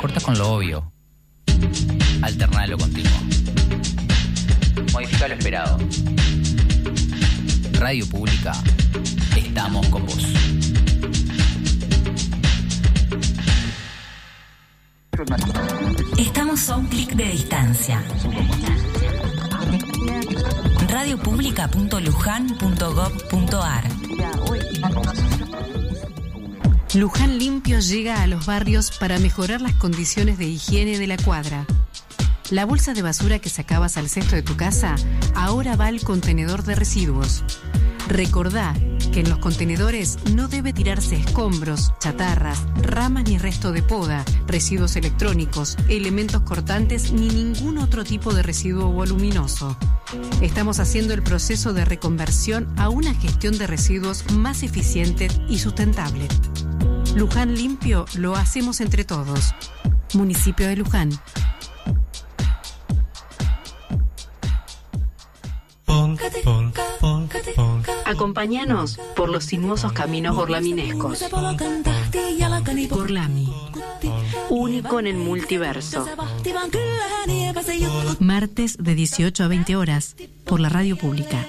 Corta con lo obvio. Alterna lo continuo. Modifica lo esperado. Radio Pública. Estamos con vos. Estamos a un clic de distancia. radiopublica.lujan.gov.ar Luján Limpio llega a los barrios para mejorar las condiciones de higiene de la cuadra. La bolsa de basura que sacabas al cesto de tu casa ahora va al contenedor de residuos. Recordá que en los contenedores no debe tirarse escombros, chatarras, ramas ni resto de poda, residuos electrónicos, elementos cortantes ni ningún otro tipo de residuo voluminoso. Estamos haciendo el proceso de reconversión a una gestión de residuos más eficiente y sustentable. Luján Limpio lo hacemos entre todos. Municipio de Luján. Acompáñanos por los sinuosos caminos gorlaminescos. Gorlami, único en el multiverso. Martes de 18 a 20 horas por la radio pública.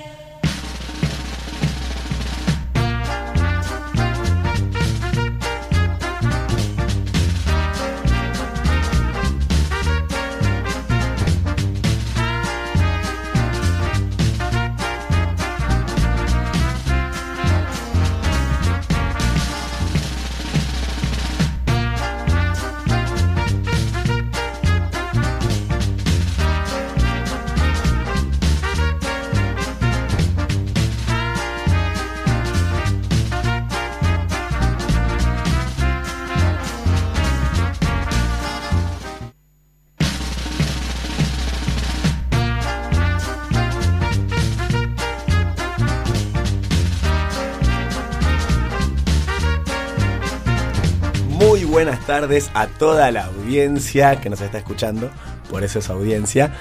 Tardes a toda la audiencia que nos está escuchando, por eso es audiencia.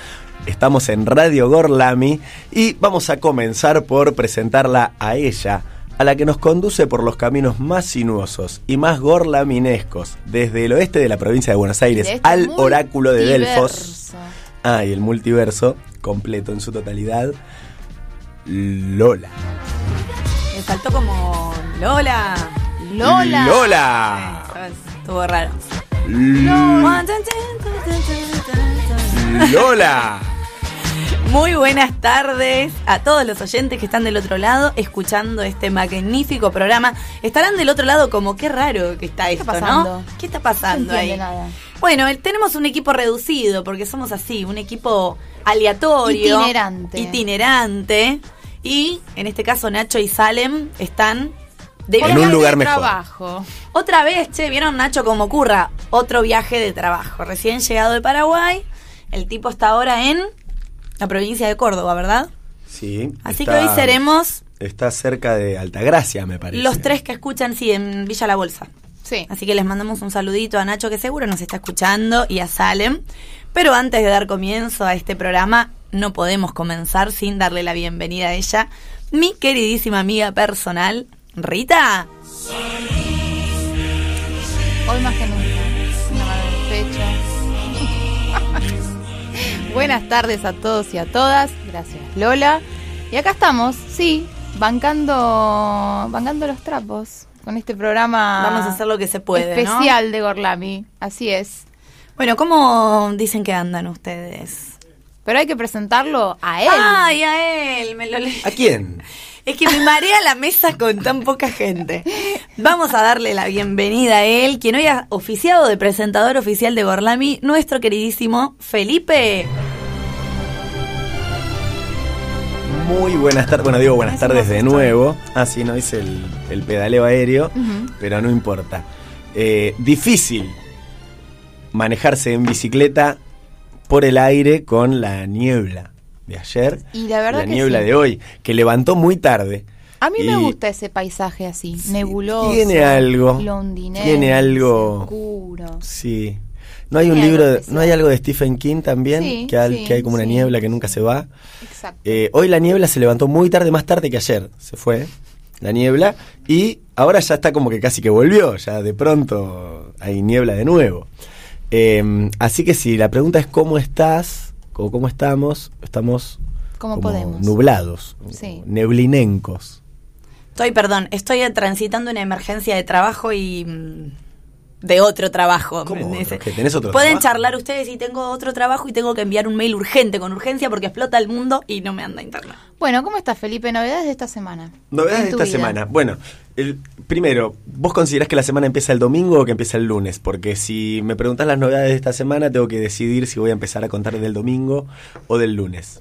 Estamos en Radio Gorlami y vamos a comenzar por presentarla a ella, a la que nos conduce por los caminos más sinuosos y más gorlaminescos, desde el oeste de la provincia de Buenos Aires este al oráculo de Delfos. Ah, y el multiverso completo en su totalidad. Lola. Me faltó como Lola. Lola. Lola. Estuvo raro. Lola. Muy buenas tardes a todos los oyentes que están del otro lado escuchando este magnífico programa. Estarán del otro lado como qué raro que está esto, pasando? ¿no? ¿Qué está pasando No ahí? nada. Bueno, el- tenemos un equipo reducido porque somos así, un equipo aleatorio, Itinerante. itinerante. Y en este caso Nacho y Salem están En un Viaje lugar de mejor. trabajo. Otra vez, che, ¿vieron Nacho cómo ocurra? Otro viaje de trabajo. Recién llegado de Paraguay. El tipo está ahora en la provincia de Córdoba, ¿verdad? Sí. Así está- que hoy seremos Está cerca de Altagracia, me parece. los tres que escuchan, sí, en Villa La Bolsa. Sí. Así que les mandamos un saludito a Nacho, que seguro nos está escuchando, y a Salem. Pero antes de dar comienzo a este programa, no podemos comenzar sin darle la bienvenida a ella, mi queridísima amiga personal, Rita. Hoy más que nunca. Una mano en el pecho. Buenas tardes a todos y a todas. Gracias, Lola. Y acá estamos, sí, bancando, bancando los trapos con este programa. Vamos a hacer lo que se puede, ¿no? Especial de Gorlami. Así es. Bueno, ¿cómo dicen que andan ustedes? Pero hay que presentarlo a él. Ay, a él, me lo le- ¿A quién? Es que me marea la mesa con tan poca gente. Vamos a darle la bienvenida a él, quien hoy ha oficiado de presentador oficial de Gorlami, nuestro queridísimo Felipe. Muy buenas tardes. Bueno, digo buenas tardes de nuevo. Ah, sí, no hice el, el pedaleo aéreo, pero no importa. Eh, difícil manejarse en bicicleta por el aire con la niebla de ayer Y la verdad la que niebla sí. de hoy, que levantó muy tarde. A mí me gusta ese paisaje así, nebuloso. tiene algo, londinense, tiene algo- Oscuro. Sí. ¿No hay un libro, de- no hay algo de Stephen King también? Sí, que, hay, sí, que hay como una sí. niebla que nunca se va. Exacto. Eh, hoy la niebla se levantó muy tarde, más tarde que ayer. Se fue la niebla. Y ahora ya está como que casi que volvió. Ya de pronto hay niebla de nuevo. Eh, así que si la pregunta es cómo estás o cómo estamos, estamos ¿Cómo como podemos? nublados, Sí. neblinencos. Estoy, perdón, estoy transitando una emergencia de trabajo y mm, de otro trabajo. ¿Cómo Me otro? dice, ¿Que tenés otro Pueden trabajo? charlar ustedes y tengo otro trabajo y tengo que enviar un mail urgente con urgencia porque explota el mundo y no me anda internet. Bueno, ¿cómo estás, Felipe? Novedades de esta semana. Novedades de esta vida. semana. Bueno, el, primero, ¿vos considerás que la semana empieza el domingo o que empieza el lunes? Porque si me preguntás las novedades de esta semana, tengo que decidir si voy a empezar a contar del domingo o del lunes.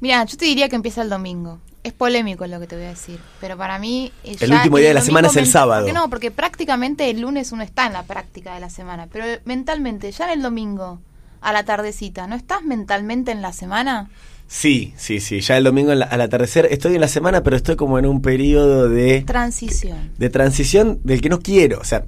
Mira, yo te diría que empieza el domingo. Es polémico lo que te voy a decir, pero para mí... eh, El último día de la semana es el sábado. ¿Por qué no? Porque prácticamente el lunes uno está en la práctica de la semana, pero mentalmente, ya en el domingo, a la tardecita, ¿no estás mentalmente en la semana? Sí, sí, sí. Ya el domingo la- al atardecer estoy en la semana, pero estoy como en un periodo de, Transición. de transición del que no quiero. O sea,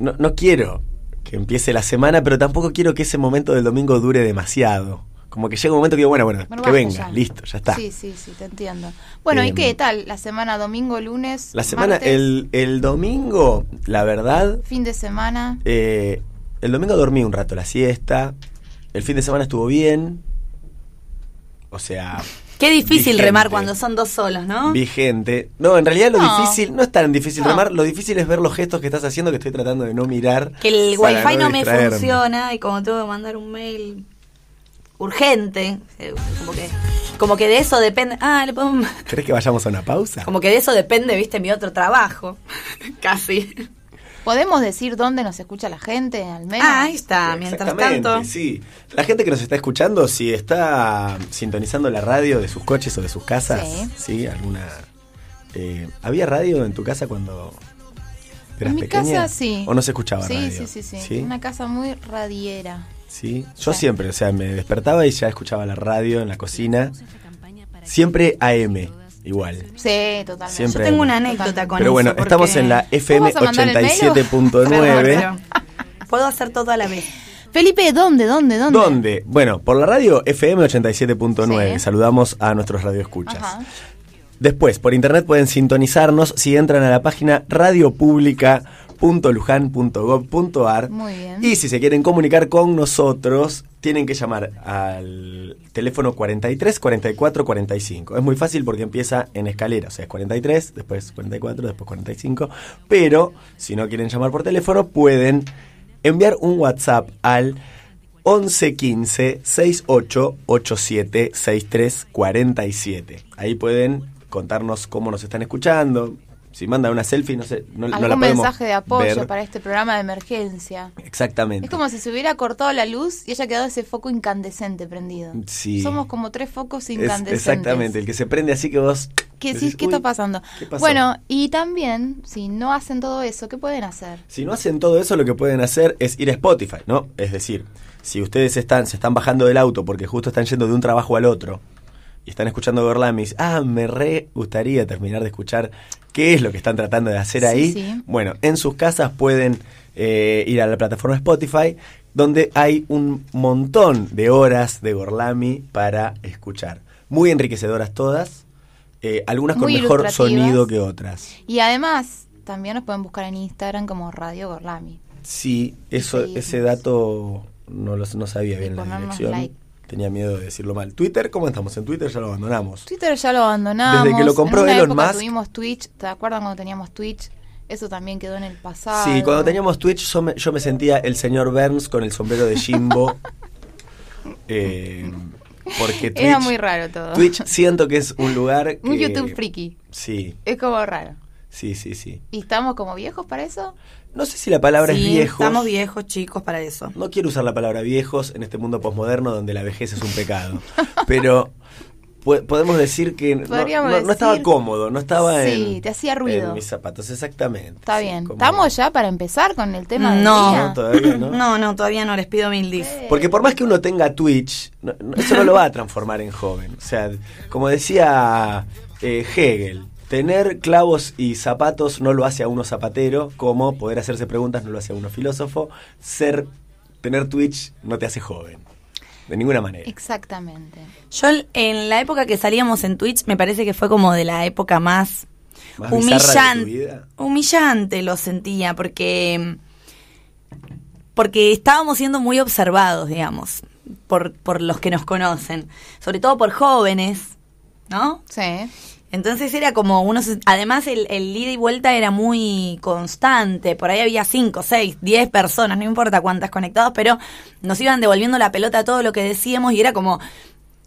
no, no quiero que empiece la semana, pero tampoco quiero que ese momento del domingo dure demasiado. Como que llega un momento que digo, bueno, bueno, Bueno, que venga, ya. listo, ya está. Sí, sí, sí, te entiendo. Bueno, ¿y Em, qué tal? La semana domingo, lunes, La semana, martes, el, el domingo, la verdad, fin de semana. eh, el domingo dormí un rato la siesta. El fin de semana estuvo bien. O sea, Qué difícil Vigente. remar cuando son dos solos, ¿no? vigente. No, en realidad lo No. difícil, no es tan difícil No. remar, lo difícil es ver los gestos que estás haciendo que estoy tratando de no mirar. Que el wifi no, me distraerme. funciona y como tengo que mandar un mail urgente, eh, como que, como que de eso depende. Ah, le pongo- ¿Crees que vayamos a una pausa? Como que de eso depende, viste, mi otro trabajo. Casi. ¿Podemos decir dónde nos escucha la gente, al menos? Ah, ahí está, mientras tanto. Sí, la gente que nos está escuchando, si está sintonizando la radio de sus coches o de sus casas, Sí. sí, alguna. eh, ¿Había radio en tu casa cuando eras en mi pequeña? casa sí. ¿O no se escuchaba sí, radio? Sí, sí, sí, Una casa muy radiera. Sí, yo siempre, o sea, me despertaba y ya escuchaba la radio en la cocina. Siempre AM, igual. Sí, totalmente. Siempre. Yo tengo una anécdota con Pero eso. bueno, porque- estamos en la FM ¿Vamos a mandar el mail o? 87.9. Perdón, pero Puedo hacer todo a la vez. Felipe, ¿dónde, dónde, dónde? ¿Dónde? Bueno, por la radio FM 87.9. Sí. Saludamos a nuestros radioescuchas. Ajá. Después, por internet pueden sintonizarnos si entran a la página radiopublica.lujan.gov.ar. Bien. Y si se quieren comunicar con nosotros, tienen que llamar al teléfono 43 44 45. Es muy fácil porque empieza en escalera, o sea, es 43, después 44, después 45. Pero si no quieren llamar por teléfono, pueden enviar un WhatsApp al 11 15 68 87 63 47. Ahí pueden contarnos cómo nos están escuchando. Si mandan una selfie, no sé, no, no Algún la podemos mensaje de apoyo ver. para este programa de emergencia. Exactamente. Es como si se hubiera cortado la luz y haya quedado ese foco incandescente prendido. Sí. Somos como tres focos Es- incandescentes. exactamente, el que se prende así que vos... ¿Qué, decís, sí, ¿qué "Uy, está pasando? ¿qué pasó?". Bueno, y también, si no hacen todo eso, ¿qué pueden hacer? Si no hacen todo eso, lo que pueden hacer es ir a Spotify, ¿no? Es decir, si ustedes están, se están bajando del auto porque justo están yendo de un trabajo al otro y están escuchando Gorlami y dicen, ah, me re gustaría terminar de escuchar qué es lo que están tratando de hacer Sí, ahí. sí. Bueno, en sus casas pueden eh, ir a la plataforma Spotify donde hay un montón de horas de Gorlami para escuchar. Muy enriquecedoras todas, eh, algunas con Muy mejor sonido que otras. Y además, también nos pueden buscar en Instagram como Radio Gorlami. Sí, eso, ese dato no, lo, no sabía bien la dirección. like. Tenía miedo de decirlo mal. Twitter, ¿cómo estamos? En Twitter ya lo abandonamos. Twitter ya lo abandonamos. Desde que lo compró en una Elon época Musk. tuvimos Twitch. ¿Te acuerdas cuando teníamos Twitch? Eso también quedó en el pasado. Sí, cuando teníamos Twitch yo me, yo me sentía el señor Burns con el sombrero de Jimbo. Eh, porque Twitch, Era muy raro todo. Twitch siento que es un lugar que... Un YouTube friki. Sí, Es como raro. sí, sí, sí. ¿Y estamos como viejos para eso? No sé si la palabra Sí, es viejos. Estamos viejos, chicos, para eso. No quiero usar la palabra viejos en este mundo posmoderno donde la vejez es un pecado. Pero po- podemos decir que no, no- no estaba cómodo, no estaba Sí, en, te hacía ruido. en mis zapatos, exactamente. Está Sí, bien. como- ¿Estamos ya para empezar con el tema del No. día? No, todavía no. No, no, todavía no les pido mil dis. Porque por más que uno tenga Twitch, no- no- eso no lo va a transformar en joven. O sea, como decía eh, Hegel, tener clavos y zapatos no lo hace a uno zapatero, como poder hacerse preguntas no lo hace a uno filósofo. Ser, tener Twitch no te hace joven. De ninguna manera. Exactamente. Yo en la época que salíamos en Twitch me parece que fue como de la época más, Más bizarra de tu humillante. vida. Humillante lo sentía porque porque estábamos siendo muy observados, digamos, por, por los que nos conocen, sobre todo por jóvenes, ¿no? Sí. Entonces era como unos, además el, el ida y vuelta era muy constante, por ahí había cinco, seis, diez personas, no importa cuántas conectadas, pero nos iban devolviendo la pelota a todo lo que decíamos y era como,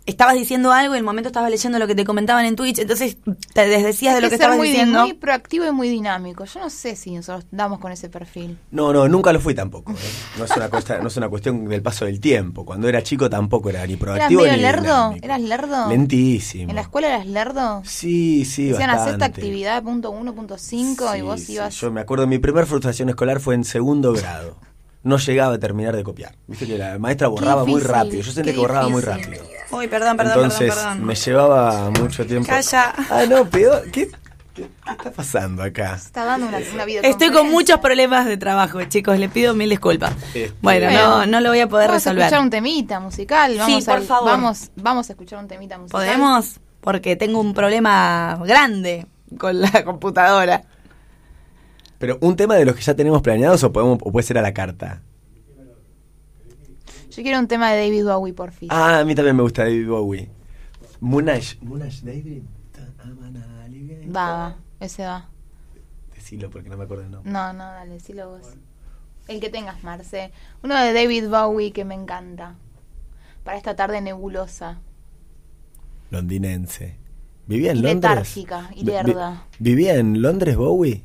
estabas diciendo algo y en el momento estabas leyendo lo que te comentaban en Twitch, entonces te desdecías de lo que, ser estabas muy, diciendo. muy proactivo y muy dinámico. Yo no sé si nosotros damos con ese perfil. No, no, nunca lo fui tampoco. ¿eh? No, es una cuesta- no es una cuestión del paso del tiempo. Cuando era chico tampoco era ni ¿Eras proactivo medio ni lerdo? dinámico. ¿Eras lerdo? Lentísimo. ¿En la escuela eras lerdo? Sí, sí, Decían hacer esta bastante. actividad punto uno, punto cinco y vos sí, ibas... Yo me acuerdo, mi primera frustración escolar fue en segundo grado. No llegaba a terminar de copiar. Viste que la maestra borraba muy rápido. Yo sentía que borraba muy rápido. Uy, perdón, perdón, Entonces perdón, perdón. me llevaba mucho tiempo. Calla. Ah, no, peor. ¿Qué, qué, qué está pasando acá? Está dando una, una Estoy videoconferencia. con muchos problemas de trabajo, chicos, les pido mil disculpas. Este- Bueno, no, no lo voy a poder vamos a resolver. escuchar un temita musical. Vamos por al- favor. Vamos, vamos a escuchar un temita musical. ¿Podemos? Porque tengo un problema grande con la computadora. Pero un tema de los que ya tenemos planeados o, podemos, o puede ser a la carta. Yo quiero un tema de David Bowie, por fin. Ah, a mí también me gusta David Bowie. Moonage. Moonage David. Va, va, ese va. Decilo porque no me acuerdo el nombre. No, no, dale, decilo vos. El que tengas, Marce. Uno de David Bowie que me encanta. Para esta tarde nebulosa. Londinense. ¿Vivía en Londres? letárgica, y lerda. ¿Vivía en Londres Bowie?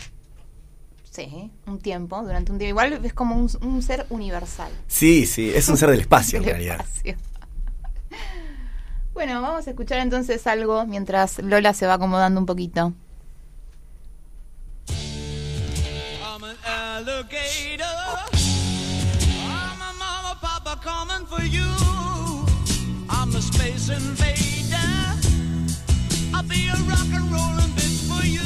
Sí, un tiempo, durante un tiempo. Igual es como un, un ser universal. Sí, sí, es un ser del espacio en Del realidad. espacio. Bueno, vamos a escuchar entonces algo mientras Lola se va acomodando un poquito. I'm an alligator. I'm a mama, papa coming for you. I'm a space invader. I'll be a rock and rollin' bitch for you.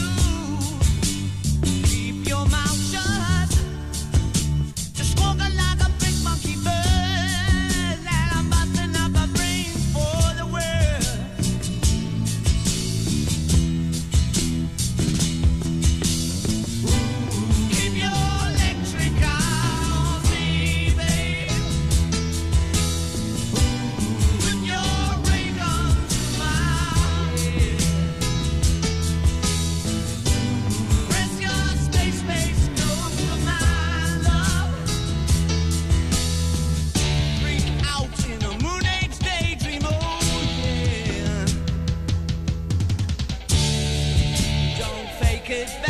it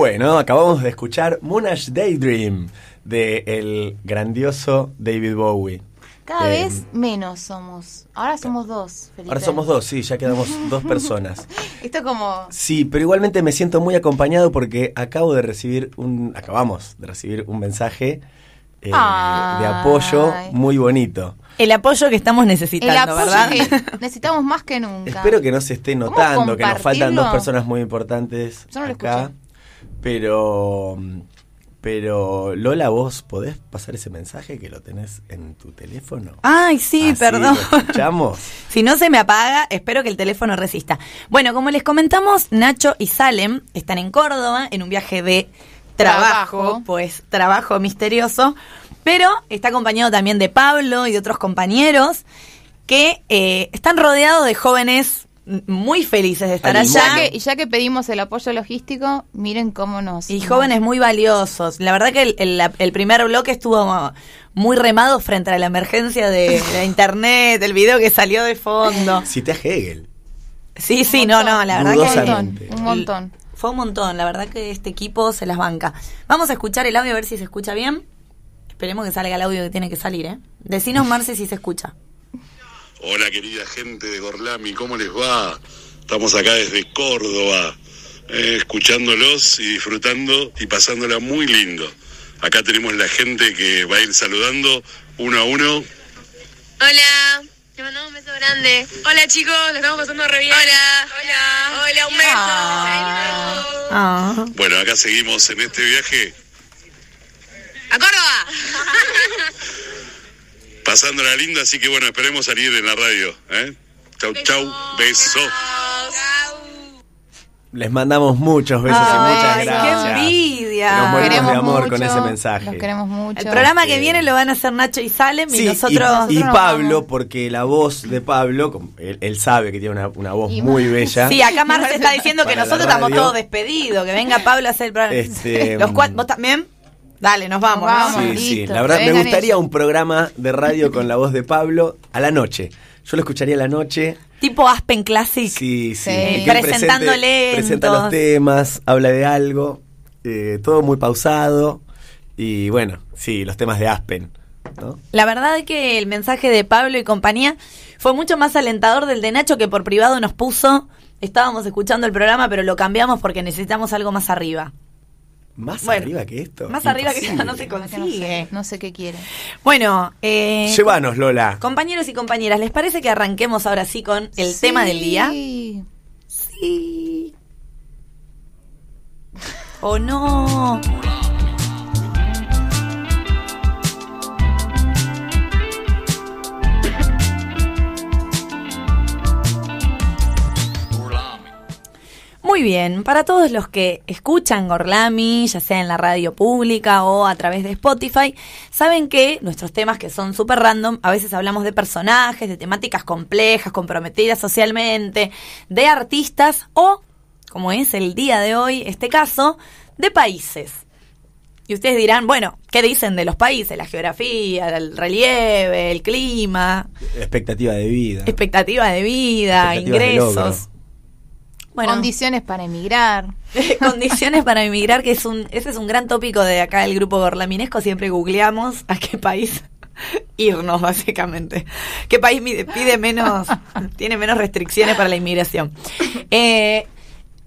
Bueno, acabamos de escuchar Monash Daydream de el grandioso David Bowie. Cada Eh, vez menos somos. Ahora somos dos, Felipe. Ahora somos dos, sí, ya quedamos dos personas. Esto como... Sí, pero igualmente me siento muy acompañado porque acabo de recibir un, acabamos de recibir un mensaje eh, de apoyo muy bonito. El apoyo que estamos El necesitando, apoyo ¿verdad? que necesitamos más que nunca. Espero que no se esté ¿Cómo notando que nos faltan dos personas muy importantes Yo no lo acá. Pero pero Lola, vos podés pasar ese mensaje que lo tenés en tu teléfono. Ay, sí, Así perdón. lo escuchamos. Si no se me apaga, espero que el teléfono resista. Bueno, como les comentamos, Nacho y Salem están en Córdoba en un viaje de trabajo, Trabajo. pues trabajo misterioso, pero está acompañado también de Pablo y de otros compañeros que eh, están rodeados de jóvenes muy felices de estar Al allá. Ya que, y ya que pedimos el apoyo logístico, miren cómo nos... Y jóvenes muy valiosos. La verdad que el, el- el primer bloque estuvo muy remado frente a la emergencia de la internet, el video que salió de fondo. Cité a Hegel. Sí, sí, no, no, la verdad Un que montón, Dudosamente. un montón. fue un montón. La verdad que este equipo se las banca. Vamos a escuchar el audio a ver si se escucha bien. Esperemos que salga el audio que tiene que salir, ¿eh? Decinos, Marce, si se escucha. Hola querida gente de Gorlami, ¿cómo les va? Estamos acá desde Córdoba, eh, escuchándolos y disfrutando y pasándola muy lindo. Acá tenemos la gente que va a ir saludando uno a uno. Hola, te mandamos un beso grande. Hola chicos, lo estamos pasando re bien. Hola, hola, hola, un beso. Ah. Ah. Bueno, acá seguimos en este viaje ¡A Córdoba! pasándola linda, así que bueno, esperemos salir en la radio. ¿eh? Chau, chau, beso. Les mandamos muchos besos y muchas Ay, gracias. qué envidia. Nos morimos Queremos de amor mucho, con ese mensaje. Los queremos mucho. El programa que Eh, viene lo van a hacer Nacho y Salem y nosotros... y, y nosotros Pablo, vamos. porque la voz de Pablo, él, él sabe que tiene una, una voz Y muy más. bella. Sí, acá Marce está diciendo que nosotros estamos todos despedidos, que venga Pablo a hacer el programa. Este, Los cuatro, ¿Vos también? Dale, nos vamos. Vamos. Sí, sí. La verdad, me gustaría ellos. un programa de radio con la voz de Pablo a la noche. Yo lo escucharía a la noche. Tipo Aspen Classic. Sí, sí. Lentos. Presenta los temas, habla de algo. eh, todo muy pausado. Y bueno, sí, los temas de Aspen. ¿no? La verdad es que el mensaje de Pablo y compañía fue mucho más alentador del de Nacho que por privado nos puso. Estábamos escuchando el programa, pero lo cambiamos porque necesitamos algo más arriba. Más Bueno, arriba que esto. Más arriba que eso no se Que no sé, consigue. no sé qué quieren. Bueno, eh, Llévanos, Lola. compañeros y compañeras, ¿les parece que arranquemos ahora sí con el tema del día? Sí. Sí. ¿O no? Muy bien, para todos los que escuchan Gorlami, ya sea en la radio pública o a través de Spotify, saben que nuestros temas que son súper random, a veces hablamos de personajes, de temáticas complejas, comprometidas socialmente, de artistas o, como es el día de hoy, este caso, de países. Y ustedes dirán, bueno, ¿qué dicen de los países? La geografía, el relieve, el clima, Expectativa de vida. expectativa de vida, de ingresos. Bueno, Condiciones para emigrar. condiciones para emigrar, que es un, ese es un gran tópico de acá del grupo gorlaminesco. Siempre googleamos a qué país irnos, básicamente. ¿Qué país pide menos, tiene menos restricciones para la inmigración? Eh,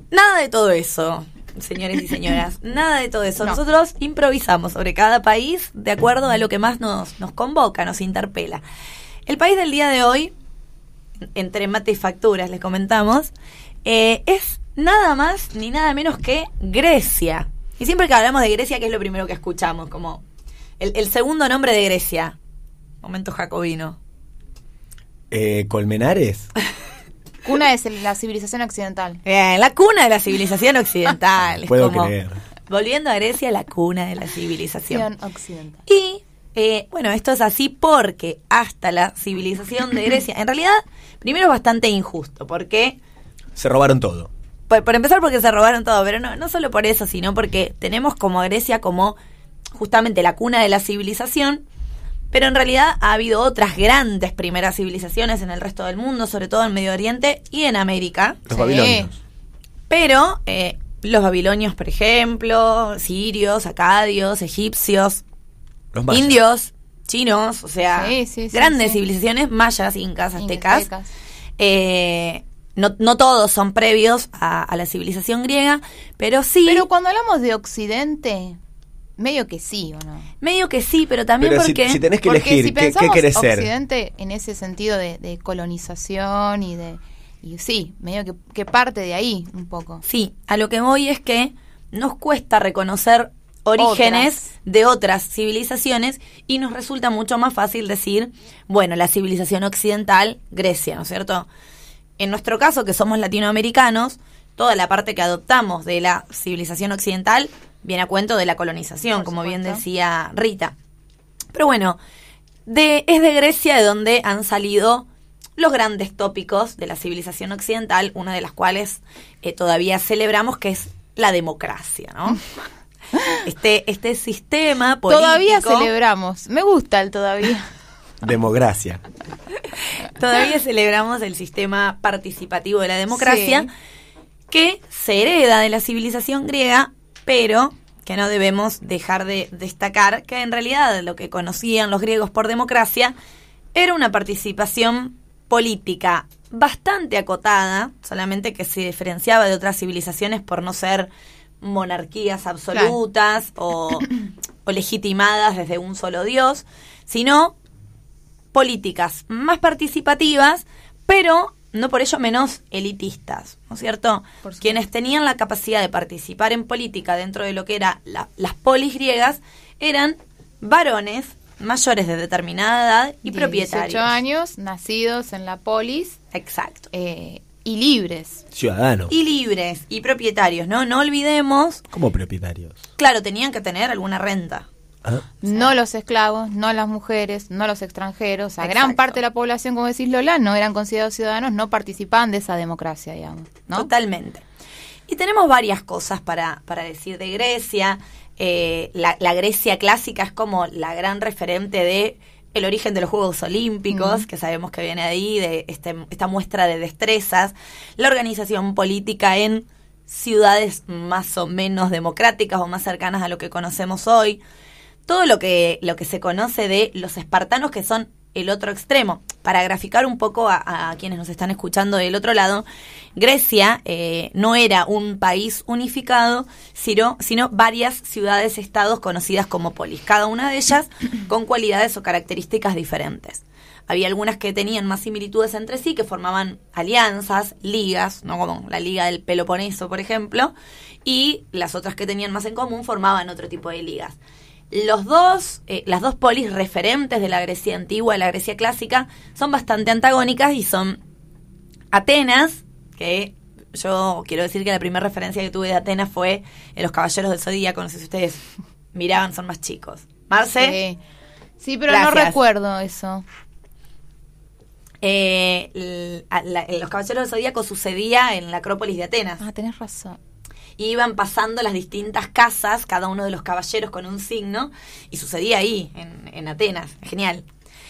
nada de todo eso, señores y señoras. Nada de todo eso. No. Nosotros improvisamos sobre cada país de acuerdo a lo que más nos, nos convoca, nos interpela. El país del día de hoy, entre mate y facturas, les comentamos, eh, es nada más ni nada menos que Grecia. Y siempre que hablamos de Grecia, ¿qué es lo primero que escuchamos? Como el, el segundo nombre de Grecia. Momento jacobino. Eh, Colmenares. Una es la civilización occidental. Bien, la cuna de la civilización occidental. Puedo como, creer. Volviendo a Grecia, la cuna de la civilización. occidental. Y eh, bueno, esto es así porque hasta la civilización de Grecia, en realidad, primero es bastante injusto, porque Se robaron todo. por, por empezar porque se robaron todo, pero no, no solo por eso, sino porque tenemos como a Grecia como justamente la cuna de la civilización, pero en realidad ha habido otras grandes primeras civilizaciones en el resto del mundo, sobre todo en Medio Oriente y en América. Los Sí. babilonios. Pero eh, Los babilonios, por ejemplo, sirios, acadios, egipcios, Los mayas. indios, chinos, o sea, Sí, sí, sí, grandes sí. civilizaciones, mayas, incas, aztecas. Aztecas. Eh, no, no todos son previos a, a la civilización griega, pero sí, Pero cuando hablamos de Occidente, medio que sí, ¿o no? medio que sí, pero también Pero si, porque... si tenés que Porque elegir, si ¿qué, qué pensamos querés ser? Occidente en ese sentido de, de colonización y de... Y sí, medio que, que parte de ahí un poco. Sí, a lo que voy es que nos cuesta reconocer orígenes Otras. de otras civilizaciones y nos resulta mucho más fácil decir, bueno, la civilización occidental, Grecia, ¿no es cierto? En nuestro caso, que somos latinoamericanos, toda la parte que adoptamos de la civilización occidental viene a cuento de la colonización, Por como bien decía Rita. Pero bueno, de, es de Grecia de donde han salido los grandes tópicos de la civilización occidental, una de las cuales eh, todavía celebramos, que es la democracia, ¿no? Este, este sistema político... Todavía celebramos. Me gusta el todavía. Democracia. Todavía celebramos el sistema participativo de la democracia, Sí. que se hereda de la civilización griega, pero que no debemos dejar de destacar que en realidad lo que conocían los griegos por democracia era una participación política bastante acotada, solamente que se diferenciaba de otras civilizaciones por no ser monarquías absolutas o, o legitimadas desde un solo dios, sino políticas más participativas, pero no por ello menos elitistas, ¿no es cierto? Quienes tenían la capacidad de participar en política dentro de lo que eran las polis griegas eran varones mayores de determinada edad y 18 propietarios. años, nacidos en la polis Exacto. eh, y libres. Ciudadanos. Y libres y propietarios, ¿no? No olvidemos, Como propietarios. claro, tenían que tener alguna renta. Ah, No los esclavos, no las mujeres, no los extranjeros. A gran parte de la población, como decís Lola, no eran considerados ciudadanos, no participaban de esa democracia, digamos. ¿no? Totalmente. Y tenemos varias cosas para, para decir de Grecia. Eh, la, la Grecia clásica es como la gran referente de el origen de los Juegos Olímpicos, que sabemos que viene de ahí, de este, esta muestra de destrezas, la organización política en ciudades más o menos democráticas o más cercanas a lo que conocemos hoy, todo lo que, lo que se conoce de los espartanos que son el otro extremo. Para graficar un poco a, a quienes nos están escuchando del otro lado, Grecia eh, no era un país unificado, sino, sino varias ciudades-estados conocidas como polis, cada una de ellas con cualidades o características diferentes. Había algunas que tenían más similitudes entre sí, que formaban alianzas, ligas, ¿no? como la Liga del Peloponeso, por ejemplo, y las otras que tenían más en común formaban otro tipo de ligas. Los dos, eh, las dos polis referentes de la Grecia antigua y la Grecia clásica son bastante antagónicas y son Atenas, que yo quiero decir que la primera referencia que tuve de Atenas fue en Los Caballeros del Zodíaco, no sé si ustedes miraban, son más chicos. Marce, Sí. Sí, pero no recuerdo eso. eh, la- Los Caballeros del Zodíaco sucedía en la Acrópolis de Atenas. Ah, tenés razón. Y iban pasando las distintas casas, cada uno de los caballeros con un signo, y sucedía ahí, en, en Atenas. Genial.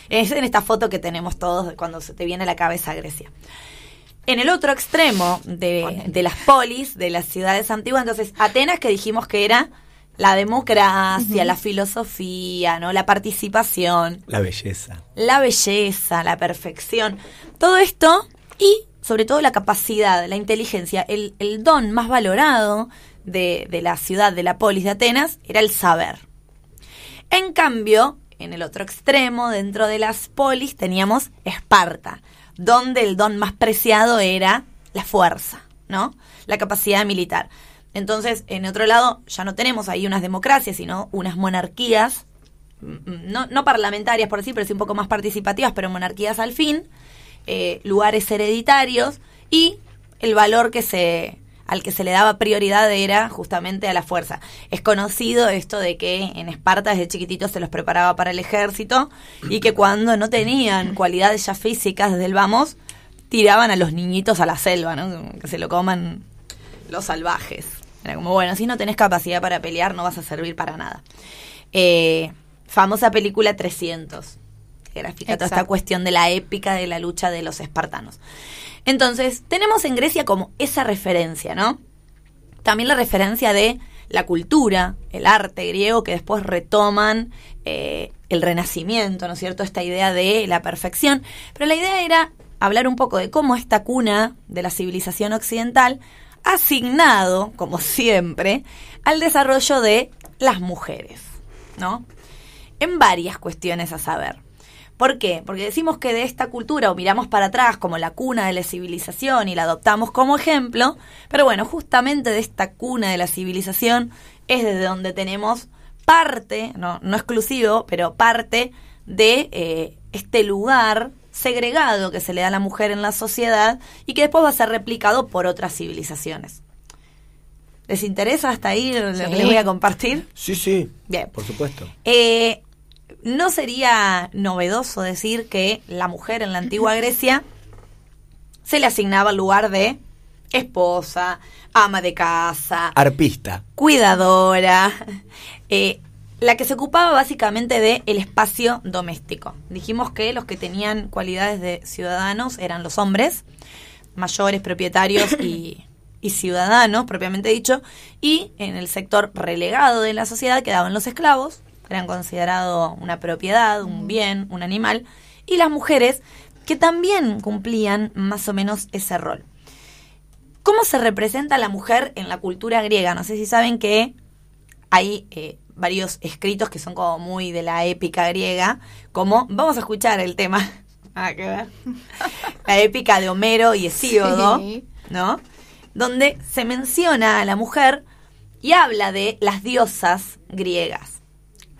Es en esta foto que tenemos todos cuando se te viene a la cabeza Grecia. En el otro extremo de, de las polis, de las ciudades antiguas, entonces Atenas que dijimos que era la democracia, la filosofía, ¿no? La participación, la belleza. la belleza, la perfección, todo esto y sobre todo la capacidad, la inteligencia, el, el don más valorado de, de la ciudad, de la polis de Atenas, era el saber. En cambio, en el otro extremo, dentro de las polis, teníamos Esparta, donde el don más preciado era la fuerza, ¿no? La capacidad militar. Entonces, en otro lado, ya no tenemos ahí unas democracias, sino unas monarquías mm, no, no parlamentarias por decir, pero sí un poco más participativas, pero monarquías al fin, eh, lugares hereditarios y el valor que se al que se le daba prioridad era justamente a la fuerza. Es conocido esto de que en Esparta desde chiquititos se los preparaba para el ejército y que cuando no tenían cualidades ya físicas desde el vamos, tiraban a los niñitos a la selva, ¿no? Que se lo coman los salvajes. Era como, bueno, si no tenés capacidad para pelear, no vas a servir para nada. Eh, famosa película 300, que grafica toda esta Exacto. cuestión de la épica de la lucha de los espartanos. Entonces, tenemos en Grecia como esa referencia, ¿no? También la referencia de la cultura, el arte griego, que después retoman eh, el renacimiento, ¿no es cierto? Esta idea de la perfección. Pero la idea era hablar un poco de cómo esta cuna de la civilización occidental ha asignado, como siempre, al desarrollo de las mujeres, ¿no? En varias cuestiones a saber. ¿Por qué? Porque decimos que de esta cultura o miramos para atrás como la cuna de la civilización y la adoptamos como ejemplo, pero bueno, justamente de esta cuna de la civilización es desde donde tenemos parte, no, no exclusivo, pero parte de eh, este lugar segregado que se le da a la mujer en la sociedad y que después va a ser replicado por otras civilizaciones. ¿Les interesa hasta ahí lo que les voy a compartir? Sí, sí. Bien. Por supuesto. Eh, no sería novedoso decir que la mujer en la antigua Grecia se le asignaba el lugar de esposa, ama de casa, Arpista. cuidadora, eh, la que se ocupaba básicamente de el espacio doméstico. Dijimos que los que tenían cualidades de ciudadanos eran los hombres, mayores, propietarios y, y ciudadanos, propiamente dicho, y en el sector relegado de la sociedad quedaban los esclavos, eran considerados una propiedad, un bien, un animal, y las mujeres, que también cumplían más o menos ese rol. ¿Cómo se representa la mujer en la cultura griega? No sé si saben que hay eh, varios escritos que son como muy de la épica griega, como vamos a escuchar el tema, que ver, la épica de Homero y Hesíodo, Sí. ¿no? Donde se menciona a la mujer y habla de las diosas griegas.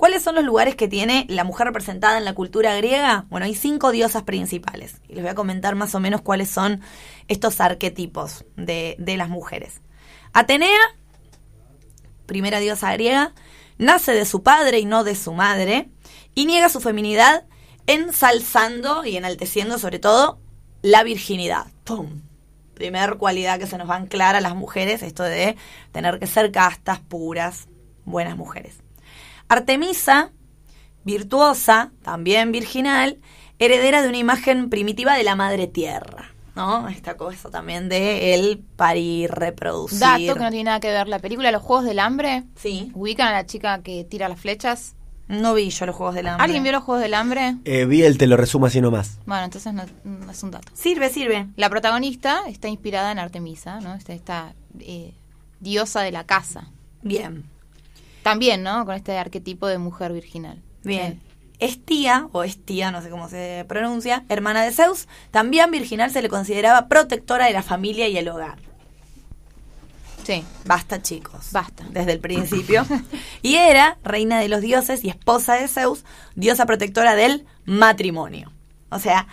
¿Cuáles son los lugares que tiene la mujer representada en la cultura griega? Bueno, hay cinco diosas principales. Y les voy a comentar más o menos cuáles son estos arquetipos de, las mujeres. Atenea, primera diosa griega, nace de su padre y no de su madre, y niega su feminidad ensalzando y enalteciendo sobre todo la virginidad. ¡Pum! Primer cualidad que se nos va a anclar a las mujeres, esto de tener que ser castas, puras, buenas mujeres. Artemisa, virtuosa, también virginal, heredera de una imagen primitiva de la madre tierra, ¿no? Esta cosa también de el parir, reproducir. Dato que no tiene nada que ver. La película Los Juegos del Hambre. Sí. Ubican a la chica que tira las flechas. No vi yo los Juegos del Hambre. ¿Alguien vio los Juegos del Hambre? Eh, vi el te lo resumo así nomás. Bueno, entonces no, no es un dato. Sirve, sirve. La protagonista está inspirada en Artemisa, ¿no? Esta, esta eh, diosa de la casa. Bien, También, ¿no? Con este arquetipo de mujer virginal. bien. Es tía, o es tía, no sé cómo se pronuncia, hermana de Zeus. También virginal se le consideraba protectora de la familia y el hogar. Sí. Basta, chicos. Basta. Desde el principio. y era reina de los dioses y esposa de Zeus, diosa protectora del matrimonio. O sea,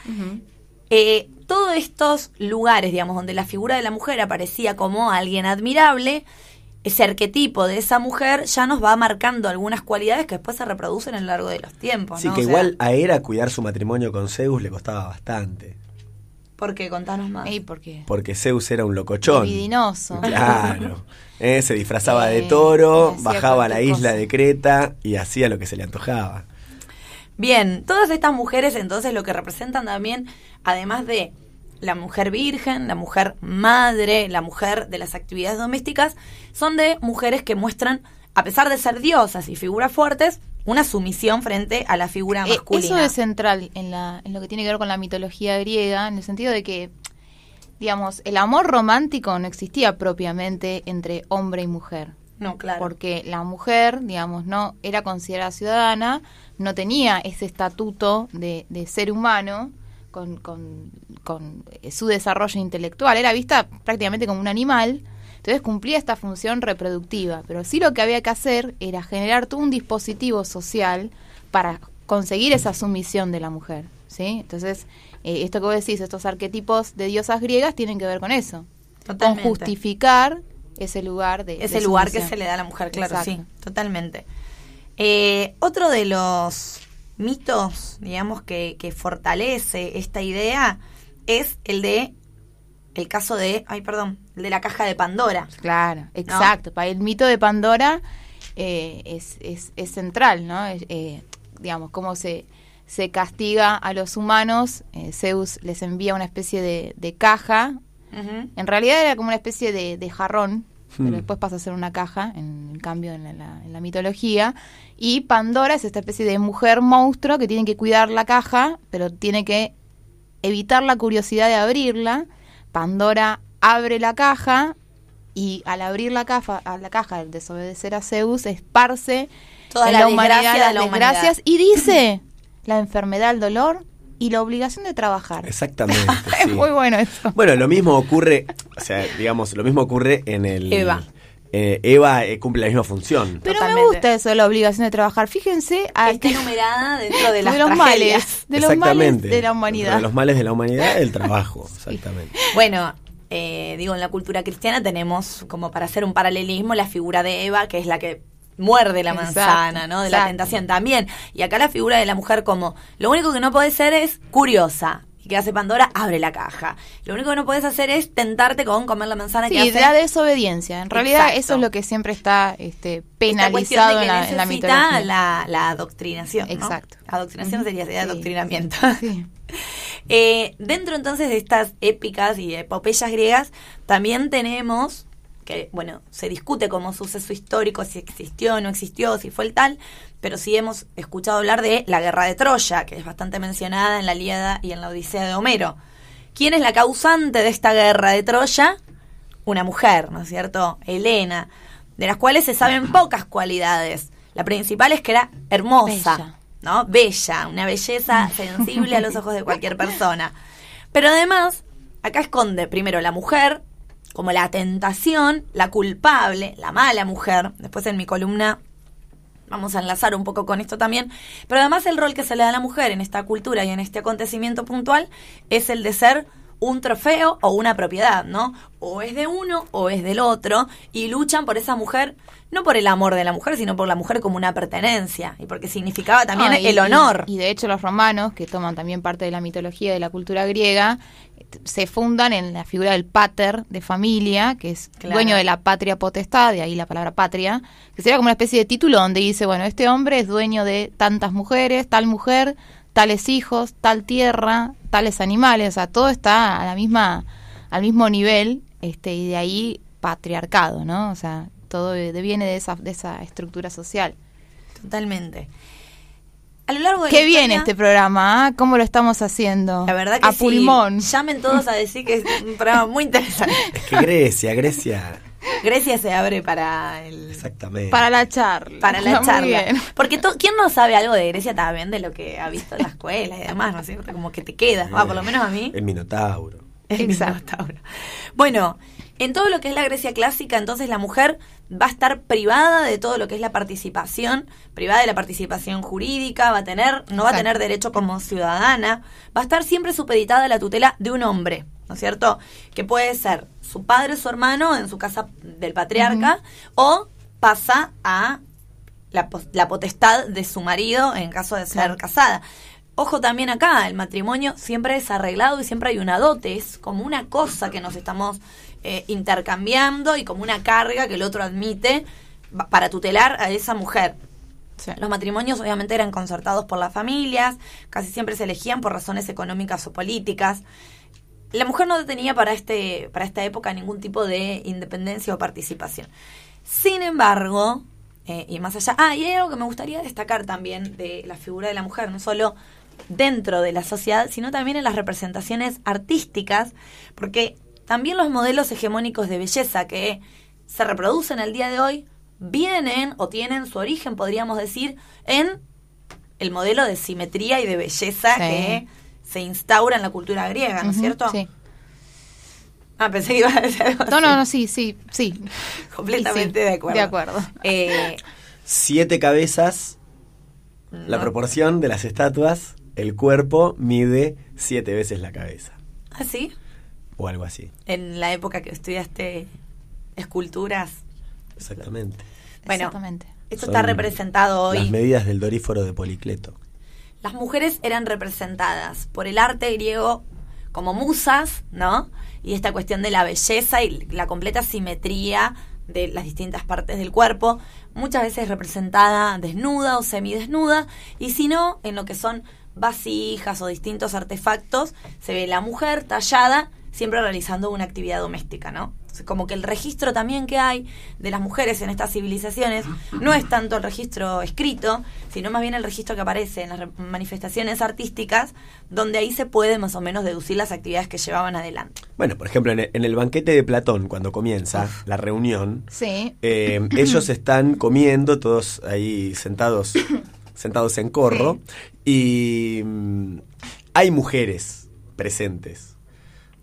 eh, todos estos lugares, digamos, donde la figura de la mujer aparecía como alguien admirable, ese arquetipo de esa mujer ya nos va marcando algunas cualidades que después se reproducen a lo largo de los tiempos. Sí, ¿no? que O sea, igual a Hera cuidar su matrimonio con Zeus le costaba bastante. ¿Por qué? Contanos más. ¿Y por qué? Porque Zeus era un locochón. Libidinoso. Claro. Eh, se disfrazaba de Eh, toro, bajaba a la isla cosa. de Creta y hacía lo que se le antojaba. Bien, todas estas mujeres entonces lo que representan también, además de la mujer virgen, la mujer madre, la mujer de las actividades domésticas, son de mujeres que muestran, a pesar de ser diosas y figuras fuertes, una sumisión frente a la figura Eh, masculina. eso es central en, la, en lo que tiene que ver con la mitología griega, en el sentido de que, digamos, el amor romántico no existía propiamente entre hombre y mujer. No, claro. Porque la mujer, digamos, no era considerada ciudadana, no tenía ese estatuto de, de ser humano con, con- con, eh, su desarrollo intelectual. Era vista prácticamente como un animal. Entonces cumplía esta función reproductiva. Pero sí lo que había que hacer era generar todo un dispositivo social para conseguir esa sumisión de la mujer. ¿sí? Entonces, eh, esto que vos decís, estos arquetipos de diosas griegas tienen que ver con eso. Totalmente. Con justificar ese lugar de ese de lugar que se le da a la mujer, claro, Exacto. sí, totalmente. Eh, otro de los mitos, digamos, que, que fortalece esta idea es el de el caso de, ay, perdón, el de la caja de Pandora. Claro, exacto. El mito de Pandora eh, es, es, es central, ¿no? Eh, digamos, cómo se, se castiga a los humanos. Eh, Zeus les envía una especie de, de caja. En realidad era como una especie de, de jarrón pero Hmm. después pasa a ser una caja, en cambio en la, la- en la mitología. Y Pandora es esta especie de mujer monstruo que tiene que cuidar la caja, pero tiene que evitar la curiosidad de abrirla. Pandora abre la caja y al abrir la caja, a la caja, al desobedecer a Zeus, esparce Toda en la la humanidad desgracia de las la humanidad. desgracias y dice la enfermedad, el dolor y la obligación de trabajar. Exactamente. Es sí. muy bueno eso. Bueno, lo mismo ocurre, o sea, digamos, lo mismo ocurre en el... Eva. eh, Eva eh, cumple la misma función. Pero me gusta eso de la obligación de trabajar. Fíjense a Está enumerada dentro de de las los tragedias. males, de los males de la humanidad. De los males de la humanidad, el trabajo, exactamente. Bueno, eh, digo, en la cultura cristiana tenemos, como para hacer un paralelismo, la figura de Eva, que es la que muerde la Exacto, manzana, ¿no? De la tentación también. Y acá la figura de la mujer como, lo único que no puede ser es curiosa. ¿Y qué hace Pandora? Abre la caja. Lo único que no puedes hacer es tentarte con comer la manzana que hace. la desobediencia. En realidad Exacto. eso es lo que siempre está este, penalizado en que la, en la mitología. la, la adoctrinación. ¿no? Exacto. Adoctrinación sería, sería Sí. adoctrinamiento. Sí. Eh, dentro entonces de estas épicas y epopeyas griegas, también tenemos que, bueno, se discute como suceso histórico si existió o no existió, si fue el tal, pero sí hemos escuchado hablar de la guerra de Troya, que es bastante mencionada en la Ilíada y en la Odisea de Homero. ¿Quién es la causante de esta guerra de Troya? Una mujer, ¿no es cierto? Helena, de las cuales se saben pocas cualidades. La principal es que era hermosa. Bella. ¿no? Bella, una belleza sensible a los ojos de cualquier persona. Pero además, acá esconde primero la mujer, como la tentación, la culpable, la mala mujer. Después en mi columna vamos a enlazar un poco con esto también. Pero además el rol que se le da a la mujer en esta cultura y en este acontecimiento puntual es el de ser un trofeo o una propiedad, ¿no? O es de uno o es del otro y luchan por esa mujer, no por el amor de la mujer, sino por la mujer como una pertenencia y porque significaba también No, y- el honor. Y, y de hecho los romanos, que toman también parte de la mitología y de la cultura griega, se fundan en la figura del pater de familia, que es Claro. dueño de la patria potestad, de ahí la palabra patria, que sería como una especie de título donde dice, bueno, este hombre es dueño de tantas mujeres, tal mujer, tales hijos, tal tierra, tales animales, o sea, todo está a la misma, al mismo nivel, este, y de ahí patriarcado, ¿no? O sea, todo deviene de esa, de esa estructura social. Totalmente. A lo largo de Qué la bien historia- este programa, ¿ah? ¿cómo lo estamos haciendo? La verdad que A sí. pulmón. Llamen todos a decir que es un programa muy interesante. Es que Grecia, Grecia, Grecia se abre para el exactamente. Para la charla. para la charla. bien. Porque to- ¿quién no sabe algo de Grecia también de lo que ha visto en la escuela y demás, ¿no es cierto? Como que te quedas, ah, por lo menos a mí. El Minotauro. El Exacto. Minotauro. Bueno, en todo lo que es la Grecia clásica, entonces la mujer va a estar privada de todo lo que es la participación, privada de la participación jurídica, va a tener, no va a tener derecho como ciudadana, va a estar siempre supeditada a la tutela de un hombre, ¿no es cierto? Que puede ser su padre su hermano en su casa del patriarca, o pasa a la, la potestad de su marido en caso de ser Claro. casada. Ojo también acá, el matrimonio siempre es arreglado y siempre hay una dote, es como una cosa que nos estamos eh, intercambiando y como una carga que el otro admite para tutelar a esa mujer. Sí. Los matrimonios obviamente eran concertados por las familias, casi siempre se elegían por razones económicas o políticas. La mujer no tenía para, este, para esta época ningún tipo de independencia o participación. Sin embargo, eh, y más allá, ah, y hay algo que me gustaría destacar también de la figura de la mujer, no solo dentro de la sociedad, sino también en las representaciones artísticas, porque también los modelos hegemónicos de belleza que se reproducen el día de hoy vienen o tienen su origen, podríamos decir, en el modelo de simetría y de belleza Sí. que se instaura en la cultura griega, ¿no es cierto? Sí. Ah, pensé que iba a decir algo No, no, así. no, sí, sí, sí. Completamente Sí, de acuerdo. de acuerdo. Eh, Siete cabezas, la proporción de las estatuas, el cuerpo mide siete veces la cabeza. ¿Ah, sí? O algo así. En la época que estudiaste esculturas. Exactamente. Bueno, Exactamente. esto Son está representado hoy. Las medidas del doríforo de Policleto. Las mujeres eran representadas por el arte griego como musas, ¿no? Y esta cuestión de la belleza y la completa simetría de las distintas partes del cuerpo, muchas veces representada desnuda o semidesnuda, y si no, en lo que son vasijas o distintos artefactos, se ve la mujer tallada siempre realizando una actividad doméstica, ¿no? Como que el registro también que hay de las mujeres en estas civilizaciones no es tanto el registro escrito, sino más bien el registro que aparece en las manifestaciones artísticas, donde ahí se puede más o menos deducir las actividades que llevaban adelante. Bueno, por ejemplo, en el, en el banquete de Platón, cuando comienza la reunión, Sí. eh, ellos están comiendo, todos ahí sentados, sentados en corro, y mm, hay mujeres presentes.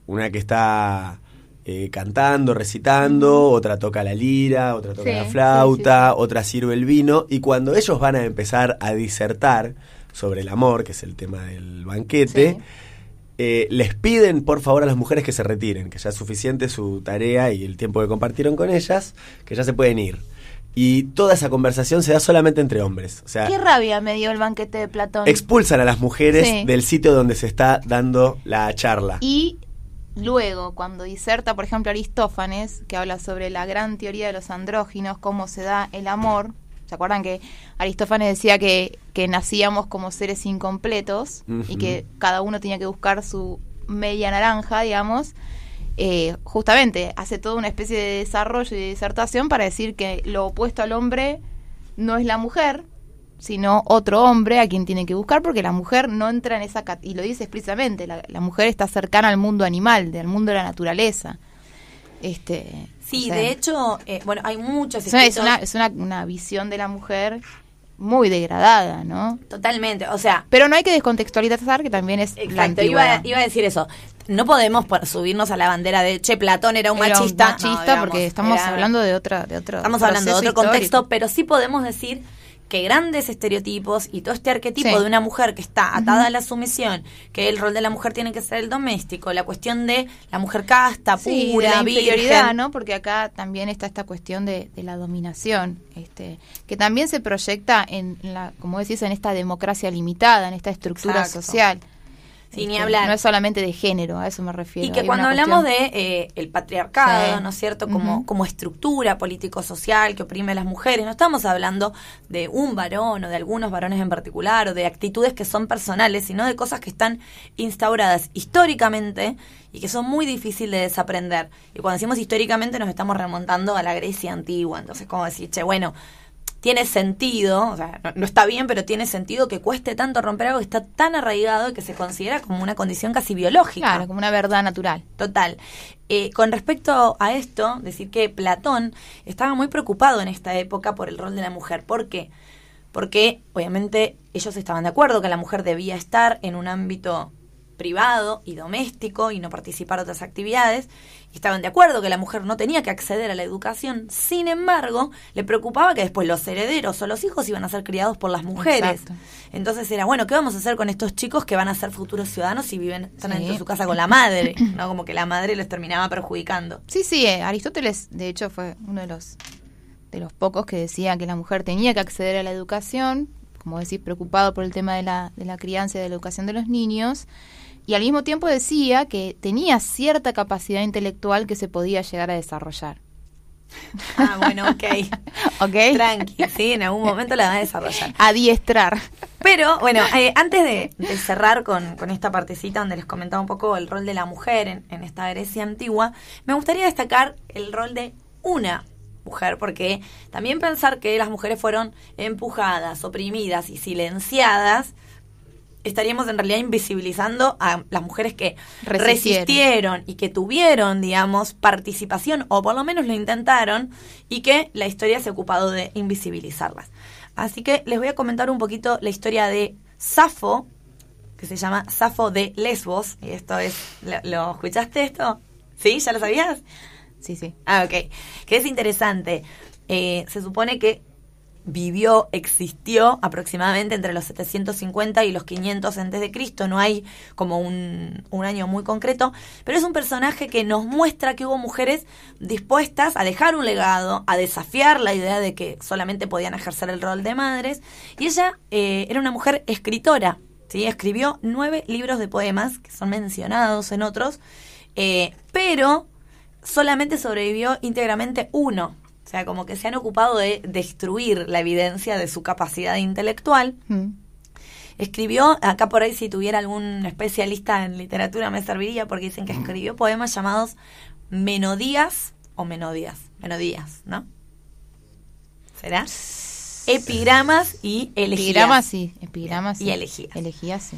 Una que está eh, cantando, recitando, otra toca la lira, otra toca Sí, la sí, flauta, otra sirve el vino, y cuando ellos van a empezar a disertar sobre el amor, que es el tema del banquete, eh, les piden por favor a las mujeres que se retiren, que ya es suficiente su tarea y el tiempo que compartieron con ellas, que ya se pueden ir. Y toda esa conversación se da solamente entre hombres. O sea, Qué rabia me dio el banquete de Platón. expulsan a las mujeres del sitio donde se está dando la charla. Y luego, cuando diserta, por ejemplo, Aristófanes, que habla sobre la gran teoría de los andróginos, cómo se da el amor. ¿Se acuerdan que Aristófanes decía que, que nacíamos como seres incompletos y que cada uno tenía que buscar su media naranja, digamos? Eh, justamente hace toda una especie de desarrollo y de disertación para decir que lo opuesto al hombre no es la mujer, sino otro hombre a quien tiene que buscar, porque la mujer no entra en esa... Y lo dice explícitamente, la, la mujer está cercana al mundo animal, del mundo de la naturaleza. Este, Sí, o sea, de hecho, eh, bueno, hay muchos es una, es escritos- una, es una- una visión de la mujer muy degradada, ¿no? Totalmente, o sea, Pero no hay que descontextualizar que también es la Exacto, antigüedad. iba, iba a decir eso. No podemos subirnos a la bandera de, che, Platón era un Era un machista. machista No, digamos, porque estamos era- hablando de otra de otro Estamos hablando de otro contexto, pero sí podemos decir que grandes estereotipos y todo este arquetipo Sí. de una mujer que está atada a la sumisión, que el rol de la mujer tiene que ser el doméstico, la cuestión de la mujer casta, Sí, pura, de la inferioridad, virgen. ¿no? Porque acá también está esta cuestión de, de la dominación, este, que también se proyecta en la, como decís, en esta democracia limitada, en esta estructura Exacto. social. Sí, ni hablar. No es solamente de género, a eso me refiero. Y que Hay cuando hablamos cuestión- de eh, el patriarcado, Sí. ¿no es cierto? Como, como estructura político-social que oprime a las mujeres, no estamos hablando de un varón o de algunos varones en particular o de actitudes que son personales, sino de cosas que están instauradas históricamente y que son muy difíciles de desaprender. Y cuando decimos históricamente nos estamos remontando a la Grecia antigua, entonces como decir, che, bueno, tiene sentido, o sea, no, no está bien, pero tiene sentido que cueste tanto romper algo que está tan arraigado y que se considera como una condición casi biológica. Claro, como una verdad natural. Total. Eh, con respecto a esto, decir que Platón estaba muy preocupado en esta época por el rol de la mujer. ¿Por qué? Porque obviamente ellos estaban de acuerdo que la mujer debía estar en un ámbito privado y doméstico y no participar de otras actividades. Y estaban de acuerdo que la mujer no tenía que acceder a la educación. Sin embargo, le preocupaba que después los herederos o los hijos iban a ser criados por las mujeres. Exacto. Entonces era, bueno, ¿qué vamos a hacer con estos chicos que van a ser futuros ciudadanos y viven, están Sí. dentro de su casa con la madre? ¿no? Como que la madre les terminaba perjudicando. Sí, sí, eh, Aristóteles, de hecho, fue uno de los, de los pocos que decía que la mujer tenía que acceder a la educación, como decís, preocupado por el tema de la, de la crianza y de la educación de los niños, y al mismo tiempo decía que tenía cierta capacidad intelectual que se podía llegar a desarrollar. Ah, bueno, ok. ¿Ok? Tranqui, sí, en algún momento la vas a desarrollar. Adiestrar. Pero bueno, eh, antes de, de cerrar con, con esta partecita donde les comentaba un poco el rol de la mujer en, en esta Grecia antigua, me gustaría destacar el rol de una mujer, porque también pensar que las mujeres fueron empujadas, oprimidas y silenciadas, estaríamos en realidad invisibilizando a las mujeres que Resistieron. resistieron y que tuvieron, digamos, participación, o por lo menos lo intentaron, y que la historia se ha ocupado de invisibilizarlas. Así que les voy a comentar un poquito la historia de Safo, que se llama Safo de Lesbos, y esto es, ¿lo, lo escuchaste esto? ¿Sí? ¿Ya lo sabías? Sí, sí. Ah, ok. Que es interesante. Eh, se supone que vivió, existió aproximadamente entre los 750 y los 500 antes de Cristo. No hay como un, un año muy concreto, pero es un personaje que nos muestra que hubo mujeres dispuestas a dejar un legado, a desafiar la idea de que solamente podían ejercer el rol de madres. Y ella eh, era una mujer escritora. ¿sí? Escribió nueve libros de poemas que son mencionados en otros, eh, pero solamente sobrevivió íntegramente uno. O sea, como que se han ocupado de destruir la evidencia de su capacidad intelectual. Mm. Escribió, acá por ahí si tuviera algún especialista en literatura me serviría porque dicen que escribió poemas llamados Menodías o Menodías, Menodías, ¿no? ¿Será? Epigramas y elegías. Epigramas sí, epigramas sí. Y elegías. Elegías sí.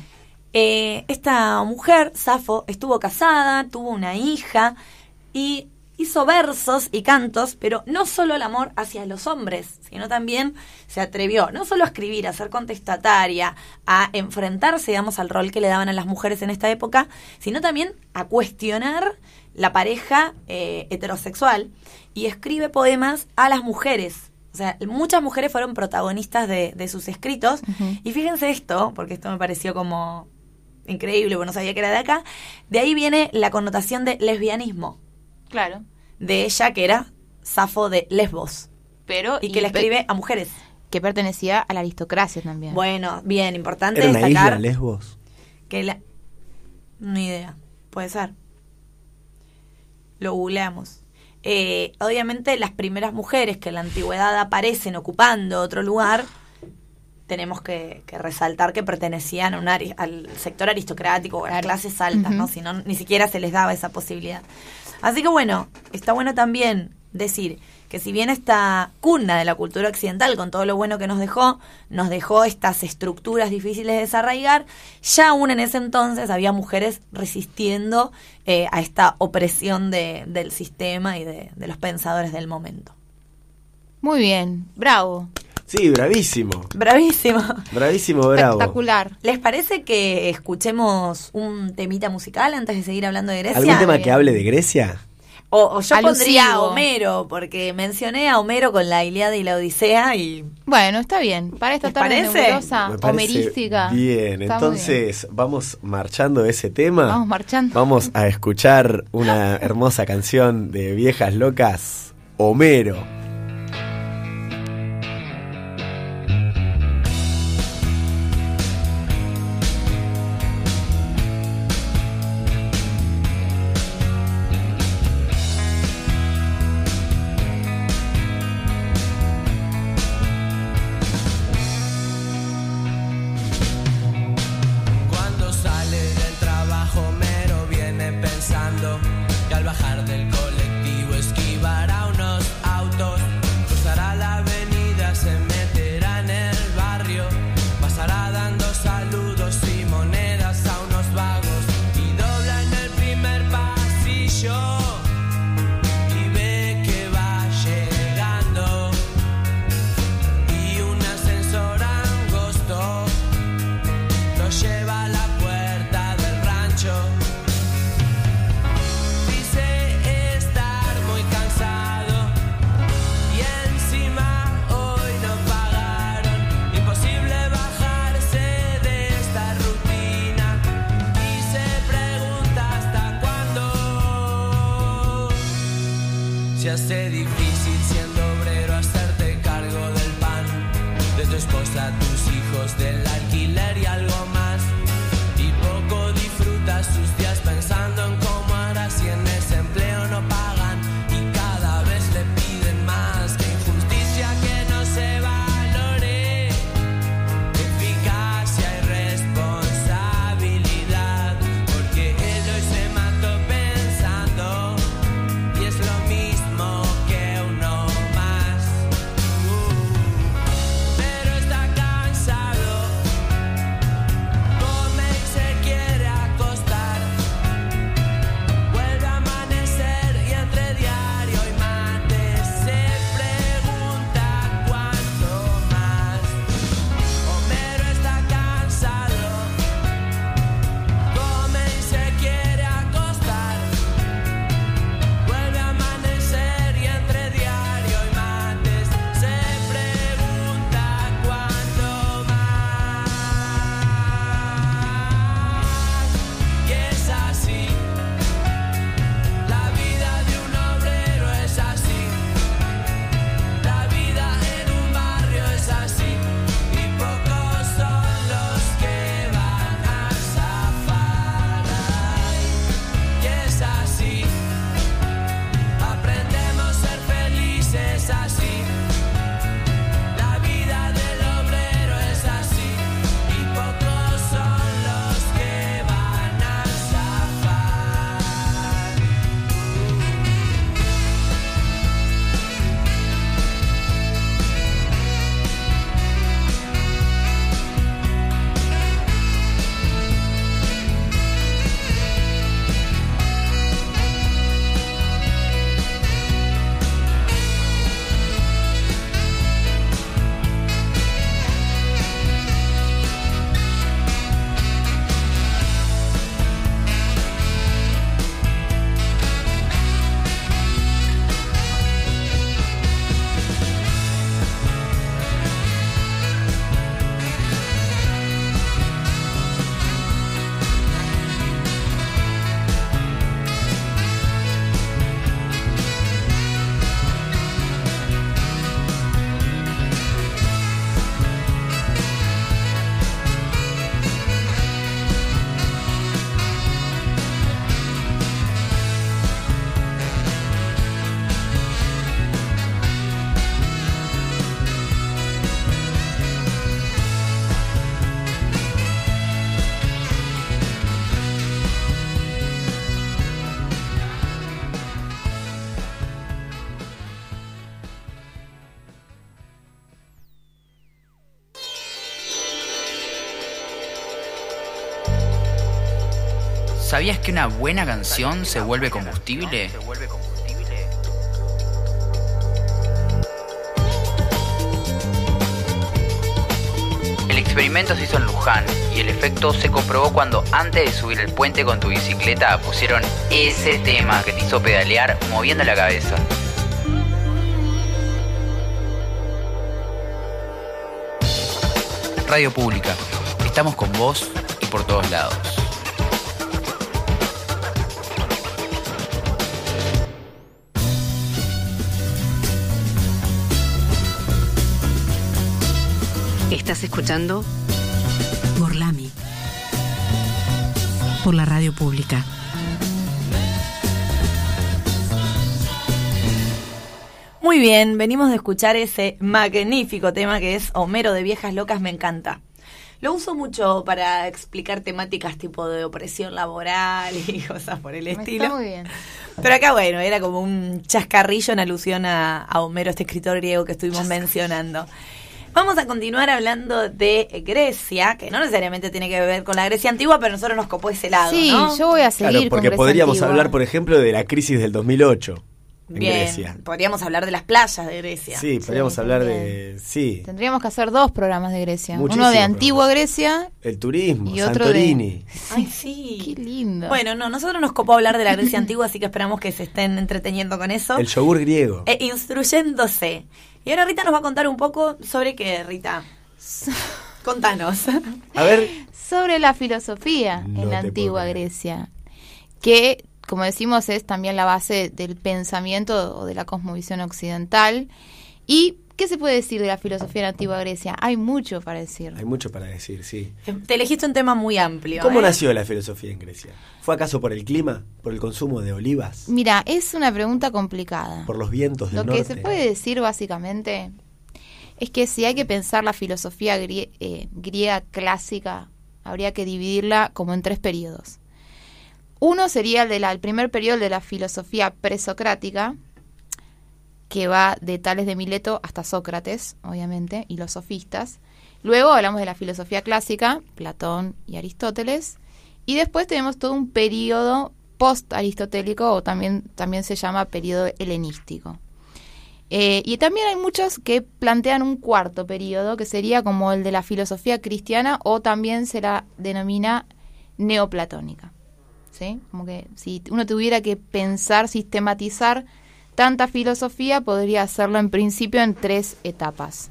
Eh, esta mujer, Safo, estuvo casada, tuvo una hija y hizo versos y cantos, pero no solo el amor hacia los hombres, sino también se atrevió no solo a escribir, a ser contestataria, a enfrentarse, digamos, al rol que le daban a las mujeres en esta época, sino también a cuestionar la pareja eh, heterosexual y escribe poemas a las mujeres. O sea, muchas mujeres fueron protagonistas de, de sus escritos. Y fíjense esto, porque esto me pareció como increíble, porque no sabía que era de acá. De ahí viene la connotación de lesbianismo Claro. de ella, que era Safo de Lesbos, Pero y que le pe- escribe a mujeres. que pertenecía a la aristocracia también. Bueno, bien, importante Era una destacar isla, Lesbos. que la... Ni idea, puede ser. Lo googleamos. Eh, obviamente las primeras mujeres que en la antigüedad aparecen ocupando otro lugar, tenemos que, que resaltar que pertenecían a un ari- al sector aristocrático o a las clases altas, ¿no? Ujú. Si no, ni siquiera se les daba esa posibilidad. Así que bueno, está bueno también decir que si bien esta cuna de la cultura occidental, con todo lo bueno que nos dejó, nos dejó estas estructuras difíciles de desarraigar, ya aún en ese entonces había mujeres resistiendo eh, a esta opresión de- del sistema y de, de los pensadores del momento. Muy bien, bravo. Sí, bravísimo. Bravísimo. Bravísimo, bravo. Espectacular. ¿Les parece que escuchemos un temita musical antes de seguir hablando de Grecia? ¿Algún tema bien. que hable de Grecia? O, o yo Alusivo. pondría a Homero, porque mencioné a Homero con la Ilíada y la Odisea y Bueno, está bien. Para esta ¿Les tarde parece? nebulosa, Me parece homerística. Bien, Está entonces vamos marchando de ese tema. Vamos marchando. Vamos a escuchar una hermosa canción de Viejas Locas, Homero. ¿Sabías que una buena canción se vuelve combustible? El experimento se hizo en Luján y el efecto se comprobó cuando antes de subir el puente con tu bicicleta pusieron ese tema que te hizo pedalear moviendo la cabeza. Radio Pública. Estamos con vos y por todos lados. Estás escuchando Gorlami. Por la radio pública. Muy bien, venimos de escuchar ese magnífico tema que es Homero de Viejas Locas, me encanta. Lo uso mucho para explicar temáticas tipo de opresión laboral y cosas por el estilo. Está muy bien. Pero acá, bueno, era como un chascarrillo en alusión a, a Homero, este escritor griego que estuvimos mencionando. Vamos a continuar hablando de Grecia, que no necesariamente tiene que ver con la Grecia antigua, pero nosotros nos copó ese lado, Sí, ¿no? yo voy a seguir Claro, con porque Grecia podríamos antigua. hablar, por ejemplo, de la crisis del 2008 en Bien, Grecia. podríamos hablar de las playas de Grecia. Sí, podríamos Sí, hablar de. Sí, Tendríamos que hacer dos programas de Grecia. Uno de antigua Grecia el turismo, y otro de- Santorini. Ay, sí. Qué lindo. Bueno, no, nosotros nos copó hablar de la Grecia antigua, así que esperamos que se estén entreteniendo con eso. El yogur griego. E instruyéndose. Y ahora Rita nos va a contar un poco sobre qué, Rita. Contanos. A ver, sobre la filosofía No en la antigua. Grecia, que, como decimos, es también la base del pensamiento o de la cosmovisión occidental. ¿Y qué se puede decir de la filosofía en la antigua Grecia? Hay mucho para decir. hay mucho para decir, sí. Te elegiste un tema muy amplio. ¿Cómo ¿eh? nació la filosofía en Grecia? ¿Fue acaso por el clima? ¿Por el consumo de olivas? Mira, es una pregunta complicada. ¿Por los vientos del Lo que norte? se puede decir básicamente es que si hay que pensar la filosofía grie- eh, griega clásica, habría que dividirla como en tres periodos. Uno sería el, de la- el primer periodo el de la filosofía presocrática, que va de Tales de Mileto hasta Sócrates, obviamente, y los sofistas. Luego hablamos de la filosofía clásica, Platón y Aristóteles. Y después tenemos todo un periodo post-aristotélico, o también, también se llama periodo helenístico. Eh, y también hay muchos que plantean un cuarto periodo, que sería como el de la filosofía cristiana, o también se la denomina neoplatónica. ¿Sí? Como que si uno tuviera que pensar, sistematizar tanta filosofía, podría hacerlo en principio en tres etapas.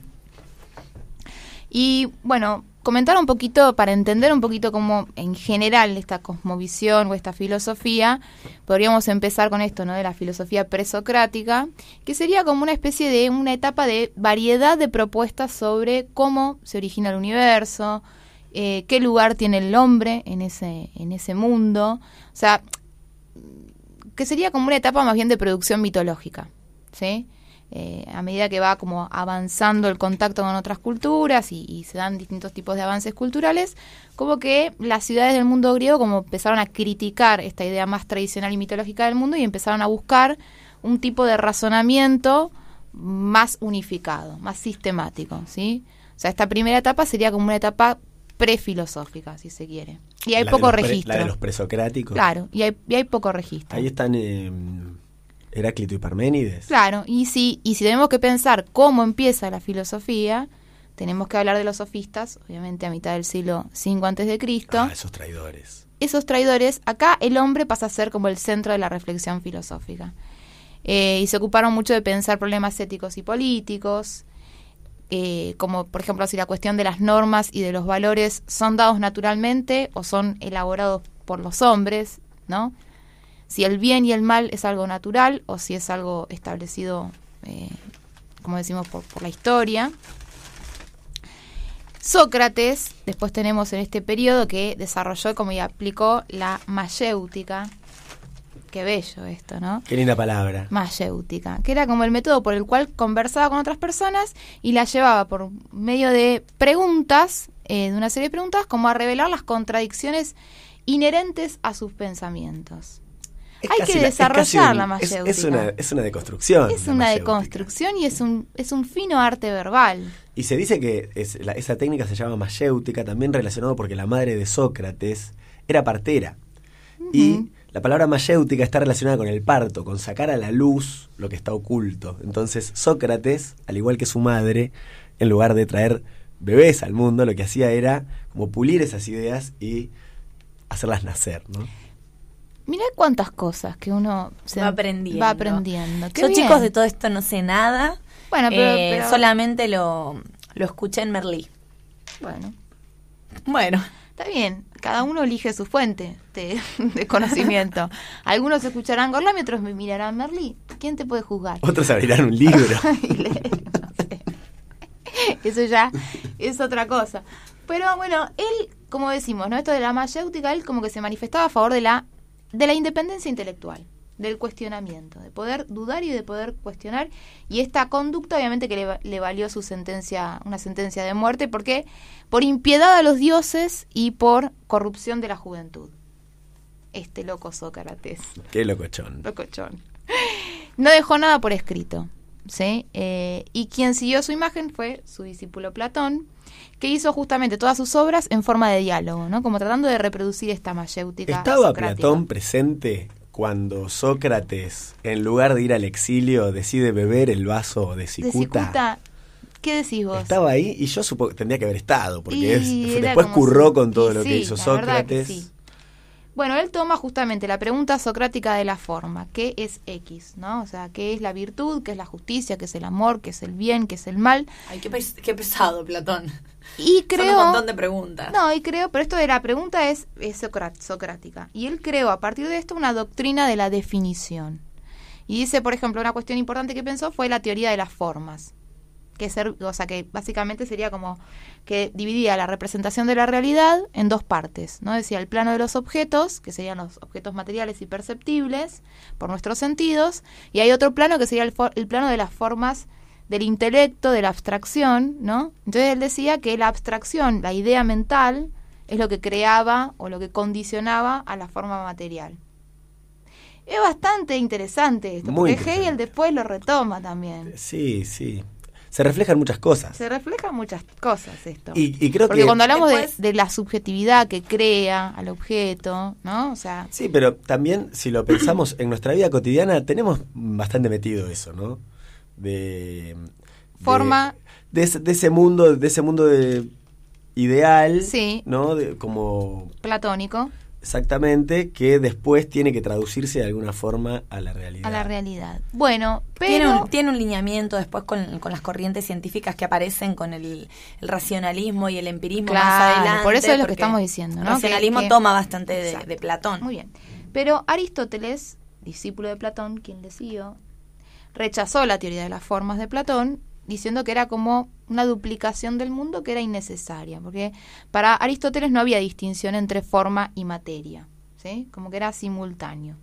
Y bueno, comentar un poquito, para entender un poquito cómo en general esta cosmovisión o esta filosofía, podríamos empezar con esto, ¿no? De la filosofía presocrática, que sería como una especie de una etapa de variedad de propuestas sobre cómo se origina el universo, eh, qué lugar tiene el hombre en ese, en ese mundo. O sea, que sería como una etapa más bien de producción mitológica, ¿sí? Eh, a medida que va como avanzando el contacto con otras culturas y, y se dan distintos tipos de avances culturales, como que las ciudades del mundo griego como empezaron a criticar esta idea más tradicional y mitológica del mundo y empezaron a buscar un tipo de razonamiento más unificado, más sistemático, ¿sí? O sea, esta primera etapa sería como una etapa prefilosófica, si se quiere. Y hay La poco pre- registro. La de los presocráticos. Claro, y hay, y hay poco registro. Ahí están eh, Heráclito y Parménides. Claro, y si, y si tenemos que pensar cómo empieza la filosofía, tenemos que hablar de los sofistas, obviamente a mitad del siglo V antes de Cristo. Ah, esos traidores. Esos traidores, acá el hombre pasa a ser como el centro de la reflexión filosófica. Eh, y se ocuparon mucho de pensar problemas éticos y políticos, eh, como por ejemplo si la cuestión de las normas y de los valores son dados naturalmente o son elaborados por los hombres, ¿no? Si el bien y el mal es algo natural o si es algo establecido, eh, como decimos, por, la historia. Sócrates, después tenemos en este periodo que desarrolló como y aplicó la mayéutica. Qué bello esto, ¿no? Qué linda palabra. mayéutica, que era como el método por el cual conversaba con otras personas y las llevaba por medio de preguntas, eh, de una serie de preguntas, como a revelar las contradicciones inherentes a sus pensamientos. Es Hay que la- es desarrollar la es- mayéutica. Es, una, es una deconstrucción. Es la una deconstrucción y es un, es un fino arte verbal. Y se dice que es- la- esa técnica se llama mayéutica, también relacionado porque la madre de Sócrates era partera. Y la palabra mayéutica está relacionada con el parto, con sacar a la luz lo que está oculto. Entonces Sócrates, al igual que su madre, en lugar de traer bebés al mundo, lo que hacía era como pulir esas ideas y hacerlas nacer, ¿no? Mirá cuántas cosas que uno se Va aprendiendo. Va aprendiendo. Qué Yo, bien. chicos, de todo esto no sé nada. Bueno, pero- Eh, pero- solamente lo, lo escuché en Merlí. Bueno, Bueno, está bien. Cada uno elige su fuente de, de conocimiento. Algunos escucharán Gorlami, otros me mirarán Merlí. ¿Quién te puede juzgar? Otros abrirán un libro. Y leer, no sé. Eso ya es otra cosa. Pero bueno, él, como decimos, ¿no? Esto de la mayéutica, él como que se manifestaba a favor de la, de la independencia intelectual, del cuestionamiento, de poder dudar y de poder cuestionar. Y esta conducta, obviamente, que le, le valió su sentencia, una sentencia de muerte, porque por impiedad a los dioses y por corrupción de la juventud. Este loco Sócrates. Qué locochón. Locochón. No dejó nada por escrito. ¿sí? Eh, y quien siguió su imagen fue su discípulo Platón, que hizo justamente todas sus obras en forma de diálogo, ¿no? Como tratando de reproducir esta mayéutica. ¿Estaba socrática. Platón presente cuando Sócrates, en lugar de ir al exilio, decide beber el vaso de De cicuta? ¿Qué decís vos? Estaba ahí y yo supongo que tendría que haber estado, porque es- después curró si- con todo lo sí, que hizo la verdad que Sócrates. sí. Bueno, él toma justamente la pregunta socrática de la forma, ¿qué es X? ¿no? O sea, ¿qué es la virtud? ¿Qué es la justicia? ¿Qué es el amor? ¿Qué es el bien? ¿Qué es el mal? ay, qué, pes- qué pesado, Platón. Y Son creo... un montón de preguntas. No, y creo, pero esto de la pregunta es, es socrá- socrática. Y él creó a partir de esto una doctrina de la definición. Y dice, por ejemplo, una cuestión importante que pensó fue la teoría de las formas. Que ser, o sea, que básicamente sería como que dividía la representación de la realidad en dos partes, ¿no? Decía el plano de los objetos, que serían los objetos materiales y perceptibles por nuestros sentidos, y hay otro plano que sería el, for- el plano de las formas del intelecto, de la abstracción, ¿no? Entonces él decía que la abstracción, la idea mental, es lo que creaba o lo que condicionaba a la forma material. Es bastante interesante esto, Muy porque Hegel después lo retoma también. Sí, sí. Se reflejan muchas cosas. Se refleja muchas cosas esto. Y, y creo Porque que... cuando hablamos de- Después- de, la subjetividad que crea al objeto, ¿no? O sea, Sí, pero también si lo pensamos en nuestra vida cotidiana, tenemos bastante metido eso, ¿no? De... de- Forma. De, ese, de ese mundo, de ese mundo de ideal, Sí. ¿no? De, como platónico, exactamente, que después tiene que traducirse de alguna forma a la realidad. a la realidad. Bueno, Tiene pero... un, tiene un lineamiento después con, con las corrientes científicas que aparecen con el, el racionalismo y el empirismo más Claro, adelante. por eso es lo que estamos diciendo, ¿no? El racionalismo Que- que- toma bastante de, de Platón. Muy bien. Pero Aristóteles, discípulo de Platón, quien le siguió, rechazó la teoría de las formas de Platón, diciendo que era como una duplicación del mundo que era innecesaria, porque para Aristóteles no había distinción entre forma y materia, ¿sí? Como que era simultáneo.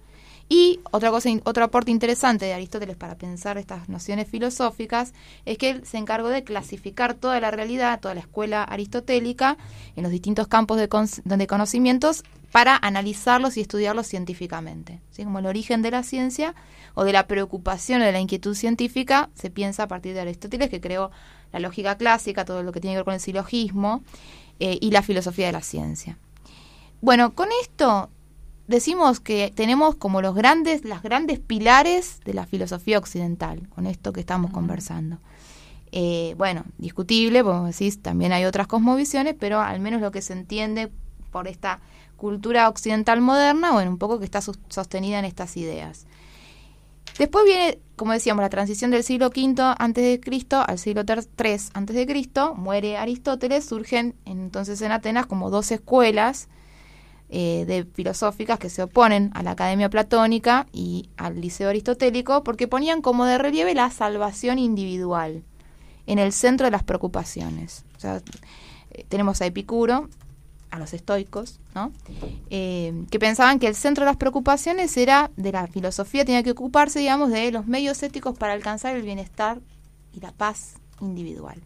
Y otra cosa, otro aporte interesante de Aristóteles para pensar estas nociones filosóficas es que él se encargó de clasificar toda la realidad, toda la escuela aristotélica en los distintos campos de conocimientos para analizarlos y estudiarlos científicamente. ¿sí? Como el origen de la ciencia o de la preocupación o de la inquietud científica se piensa a partir de Aristóteles que creó la lógica clásica, todo lo que tiene que ver con el silogismo eh, y la filosofía de la ciencia. Bueno, con esto decimos que tenemos como los grandes, las grandes pilares de la filosofía occidental, con esto que estamos conversando. Eh, bueno, discutible, como decís, también hay otras cosmovisiones, pero al menos lo que se entiende por esta cultura occidental moderna, bueno, un poco que está sostenida en estas ideas. Después viene, como decíamos, la transición del siglo V antes de Cristo al siglo III antes de Cristo, muere Aristóteles, surgen entonces en Atenas como dos escuelas eh, de filosóficas que se oponen a la academia platónica y al liceo aristotélico porque ponían como de relieve la salvación individual en el centro de las preocupaciones. O sea, eh, tenemos a Epicuro, a los estoicos, ¿no? Eh, que pensaban que el centro de las preocupaciones era de la filosofía, tenía que ocuparse, digamos, de los medios éticos para alcanzar el bienestar y la paz individual.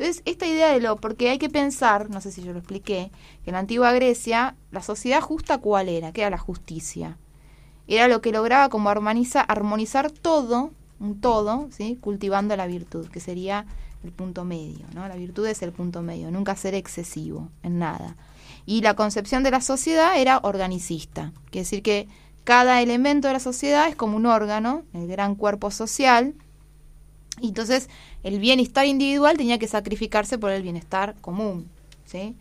Entonces, esta idea de lo, porque hay que pensar, no sé si yo lo expliqué, que en la antigua Grecia, la sociedad justa, ¿cuál era? ¿Qué era la justicia? Era lo que lograba como armoniza, armonizar todo, un todo, ¿sí? cultivando la virtud, que sería el punto medio, ¿no? La virtud es el punto medio, nunca ser excesivo en nada. Y la concepción de la sociedad era organicista, quiere decir que cada elemento de la sociedad es como un órgano, el gran cuerpo social, y entonces el bienestar individual tenía que sacrificarse por el bienestar común, ¿sí?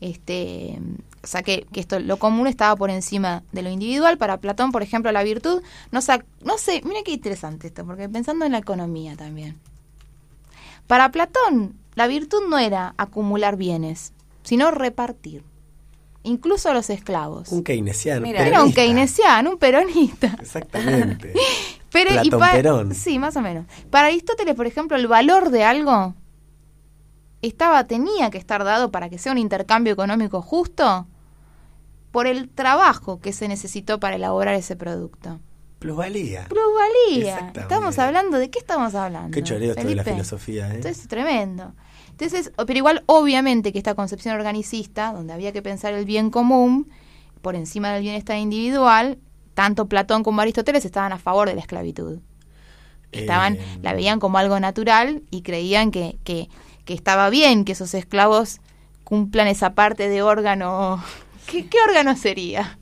Este, o sea que, que esto lo común estaba por encima de lo individual. Para Platón, por ejemplo, la virtud no, no sé, mira qué interesante esto, porque pensando en la economía también. Para Platón, la virtud no era acumular bienes, sino repartir, incluso a los esclavos. Un keynesiano. Mira, Era un keynesiano, un peronista. Exactamente. Pero, y Platón pa- Perón. Sí, más o menos. Para Aristóteles, por ejemplo, el valor de algo estaba, tenía que estar dado para que sea un intercambio económico justo por el trabajo que se necesitó para elaborar ese producto. Plusvalía. Plusvalía. Estamos hablando, ¿de qué estamos hablando? Qué choreo esto de la filosofía, ¿eh? Esto es tremendo. Entonces, pero igual, obviamente que esta concepción organicista, donde había que pensar el bien común por encima del bienestar individual, tanto Platón como Aristóteles estaban a favor de la esclavitud. Estaban, Eh, la veían como algo natural y creían que, que, que estaba bien que esos esclavos cumplan esa parte de órgano. ¿Qué, qué órgano sería?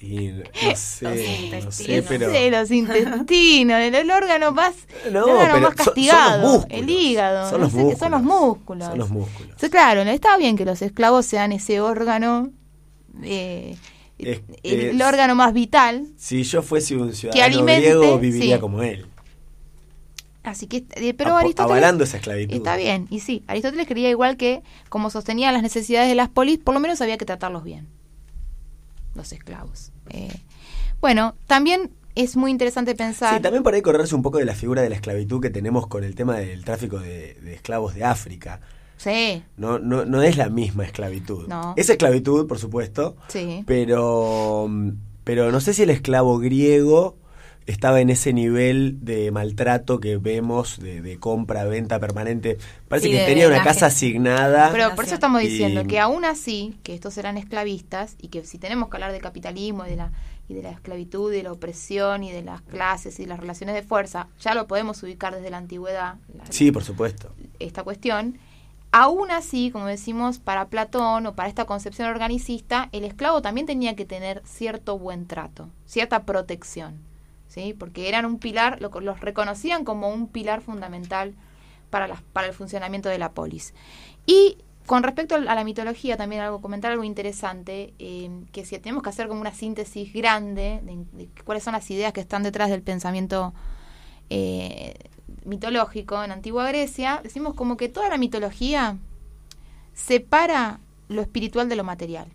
Y no sé, no sé, pero... Los intestinos, el, el órgano más, No, el órgano más son- son los castigado, músculos. el hígado, Son los qué, son los músculos. Son los músculos. Claro, estaba bien que los esclavos sean ese órgano, eh, Es- el, órgano más vital. Si yo fuese un ciudadano griego, viviría sí. como él. Así que, eh, pero Apo- Aristóteles avalando esa esclavitud. está bien, y sí, Aristóteles creía igual que como sostenía las necesidades de las polis, por lo menos había que tratarlos bien, los esclavos. Eh, bueno, también es muy interesante pensar. Sí, también por ahí correrse un poco de la figura de la esclavitud que tenemos con el tema del tráfico de, de esclavos de África. Sí, No, no, no es la misma esclavitud. No. Es esclavitud, por supuesto, sí. pero, pero no sé si el esclavo griego estaba en ese nivel de maltrato que vemos de, de compra, venta permanente. Parece Sí, que de tenía una casa asignada. Pero por eso estamos Y- diciendo que aún así, que estos eran esclavistas y que si tenemos que hablar de capitalismo y de la y de la esclavitud y de la opresión y de las clases y las relaciones de fuerza, ya lo podemos ubicar desde la antigüedad, la- Sí, por supuesto. esta cuestión. Aún así, como decimos, para Platón o para esta concepción organicista, el esclavo también tenía que tener cierto buen trato, cierta protección, ¿sí? Porque eran un pilar, lo- los reconocían como un pilar fundamental para, el funcionamiento de la polis. Y con respecto a la mitología, también algo comentar algo interesante, eh, que si tenemos que hacer como una síntesis grande de, de cuáles son las ideas que están detrás del pensamiento eh, mitológico en antigua Grecia, decimos como que toda la mitología separa lo espiritual de lo material.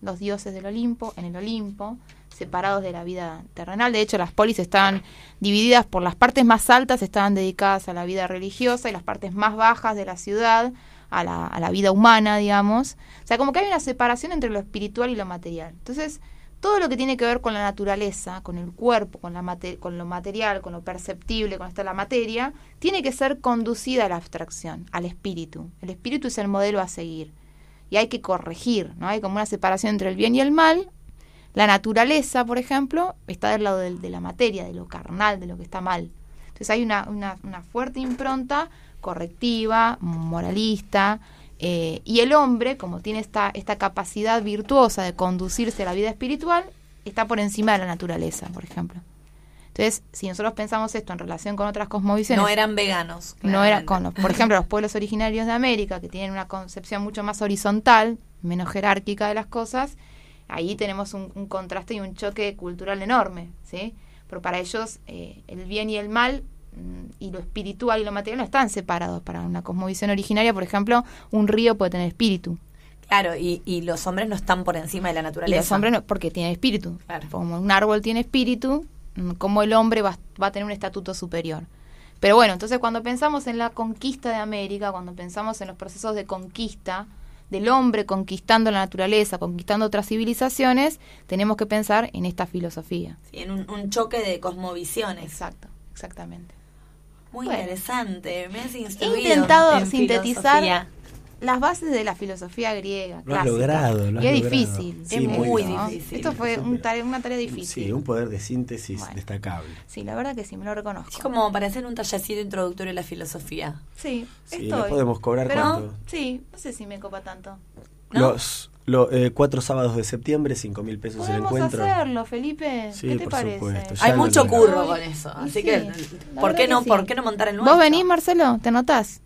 Los dioses del Olimpo, en el Olimpo, separados de la vida terrenal. De hecho, las polis estaban divididas por las partes más altas, estaban dedicadas a la vida religiosa y las partes más bajas de la ciudad a la, a la vida humana, digamos. O sea, como que hay una separación entre lo espiritual y lo material. Entonces, todo lo que tiene que ver con la naturaleza, con el cuerpo, con, la con lo material, con lo perceptible, con esta la materia, tiene que ser conducida a la abstracción, al espíritu. El espíritu es el modelo a seguir. Y hay que corregir, ¿no? Hay como una separación entre el bien y el mal. La naturaleza, por ejemplo, está del lado de, la materia, de lo carnal, de lo que está mal. Entonces hay una, una fuerte impronta correctiva, moralista, eh, y el hombre, como tiene esta, esta capacidad virtuosa de conducirse a la vida espiritual, está por encima de la naturaleza, por ejemplo. Entonces, si nosotros pensamos esto en relación con otras cosmovisiones, No eran veganos. no era claramente. con los- por ejemplo, los pueblos originarios de América, que tienen una concepción mucho más horizontal, menos jerárquica de las cosas, ahí tenemos un, un contraste y un choque cultural enorme, ¿sí? Pero para ellos eh, el bien y el mal y lo espiritual y lo material no están separados. Para una cosmovisión originaria, por ejemplo, un río puede tener espíritu. Claro, y, y los hombres no están por encima de la Y naturaleza. los hombres no, porque tienen espíritu. Claro. Como un árbol tiene espíritu, mm, como el hombre va, va a tener un estatuto superior. Pero bueno, entonces cuando pensamos en la conquista de América, cuando pensamos en los procesos de conquista del hombre conquistando la naturaleza, conquistando otras civilizaciones, tenemos que pensar en esta filosofía. Sí, en un, un choque de cosmovisiones. Exacto, exactamente. Muy Bueno. interesante. Me has He instruido intentado en sintetizar filosofía. las bases de la filosofía griega. Lo has clásica. logrado, lo has y es logrado. difícil. Sí, Es muy ¿no? difícil. Esto fue un una tarea difícil. Sí, un poder de síntesis Bueno. destacable. Sí, la verdad que sí, me lo reconozco. Es como para hacer un tallercito introductorio a la filosofía. Sí, Sí, estoy. podemos cobrar Pero, cuánto. sí, no sé si me copa tanto. ¿no? Los, Lo, eh, cuatro sábados de septiembre, cinco mil pesos el Podemos encuentro. hacerlo, Felipe. Sí, ¿Qué te por parece? supuesto, ya Hay mucho curro con eso. Así sí, que, ¿por qué no, sí. por qué no montar el nuestro? ¿Vos venís, Marcelo? ¿Te anotás?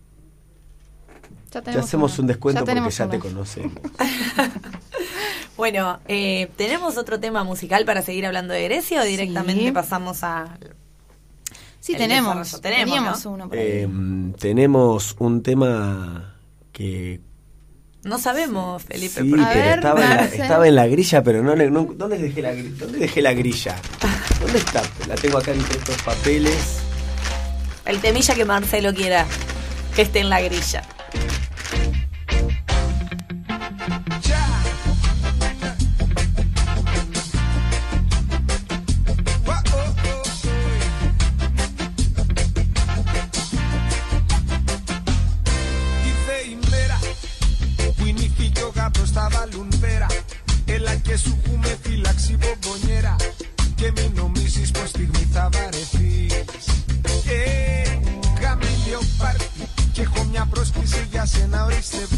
Ya, Ya tenemos hacemos uno. un descuento porque tenemos ya te conocemos. Bueno, eh, ¿tenemos otro tema musical para seguir hablando de Grecia o directamente Sí. pasamos a... Sí, tenemos. Tenemos, ¿no? uno por ahí. Eh, tenemos un tema que No sabemos, Felipe. sí, pero ver, estaba, en la, estaba en la grilla, pero no, le- no- ¿dónde dejé la grilla? ¿Dónde dejé la grilla? ¿Dónde está? La tengo acá entre estos papeles. El temilla que Marcelo quiera que esté en la grilla. Se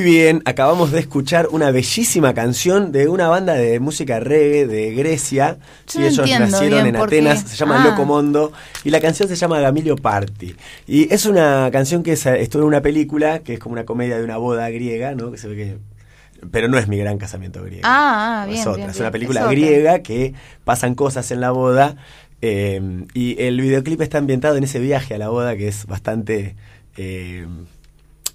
Muy bien, acabamos de escuchar una bellísima canción de una banda de música reggae de Grecia. Yo no ellos nacieron en qué. Atenas, se llama Ah. Loco Mondo y la canción se llama Gamilio Party. Y es una canción que estuvo en una película que es como una comedia de una boda griega, ¿no? Que se ve que pero no es mi gran casamiento griego. Ah, ah, No bien, es otra, bien, es una película Es griega que pasan cosas en la boda eh, y el videoclip está ambientado en ese viaje a la boda que es bastante eh,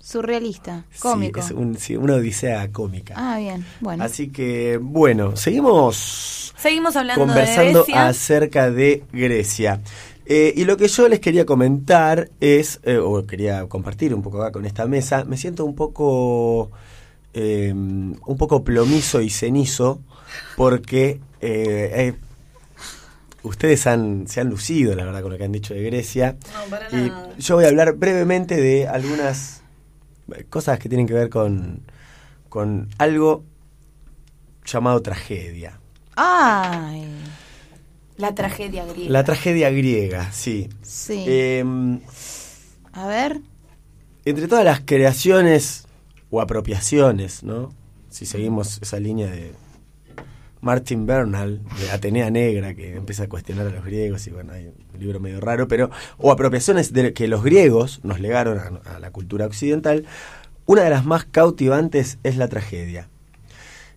Surrealista, Sí, cómico. es un- sí, una odisea cómica. Ah, bien, bueno. Así que, bueno, seguimos Seguimos hablando de conversando Grecia. acerca de Grecia. Eh, y lo que yo les quería comentar es, eh, o quería compartir un poco acá con esta mesa, me siento un poco, eh, un poco plomizo y cenizo porque eh, eh, ustedes han, se han lucido, la verdad, con lo que han dicho de Grecia. No, para Y nada. yo voy a hablar brevemente de algunas cosas que tienen que ver con, con algo llamado tragedia. Ay, La tragedia griega. La tragedia griega, sí. sí. Eh, A ver. entre todas las creaciones o apropiaciones, ¿no? Si seguimos esa línea de Martin Bernal, de Atenea Negra, que empieza a cuestionar a los griegos, y bueno, hay un libro medio raro, pero, o apropiaciones de, que los griegos nos legaron a, a la cultura occidental, una de las más cautivantes es la tragedia.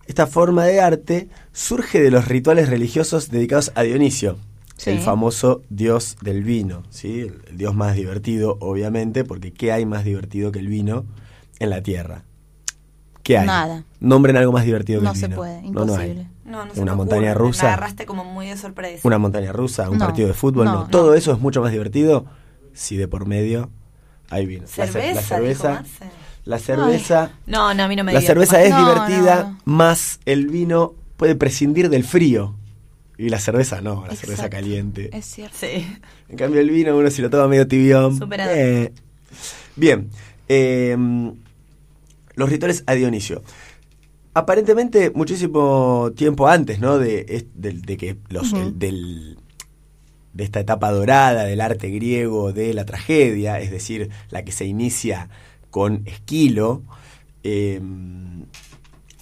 esta forma de arte surge de los rituales religiosos dedicados a Dionisio, Sí. el famoso dios del vino, ¿sí? el, dios más divertido, obviamente, porque ¿qué hay más divertido que el vino en la tierra? ¿Qué hay? Nada. Nombren algo más divertido que No el se vino. puede, No, no hay. No, no Una montaña ocurre, rusa. Me agarraste como muy de sorpresa. Una montaña rusa, un No. partido de fútbol, no. No, Todo eso es mucho más divertido si de por medio hay vino. Cerveza, la cerveza, la cerveza, No, no, a mí no me la cerveza es No, divertida, más el vino puede prescindir del frío. Y la cerveza no, la cerveza caliente. Es cierto. Sí. En cambio el vino uno si lo toma medio tibión. Superado. eh. Bien, eh, los rituales a Dionisio. Aparentemente muchísimo tiempo antes, ¿no? De, que los Ujú. el- del de esta etapa dorada del arte griego de la tragedia, es decir, la que se inicia con Esquilo, eh,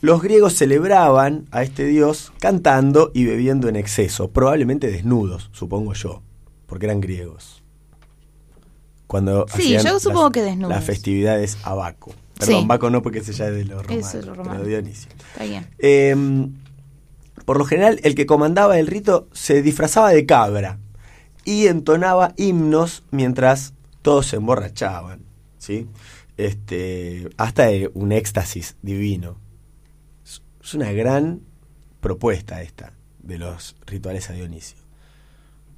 los griegos celebraban a este dios cantando y bebiendo en exceso, probablemente desnudos, supongo yo, porque eran griegos. Cuando Sí, hacían yo supongo las- que desnudos. Las festividades a Baco. Perdón, Sí. Baco no porque ese ya es de los romanos, Eso es romano. de Dionisio. Está bien. Eh, por lo general, el que comandaba el rito se disfrazaba de cabra y entonaba himnos mientras todos se emborrachaban, ¿sí? Este, hasta un éxtasis divino. Es- Es una gran propuesta esta de los rituales a Dionisio.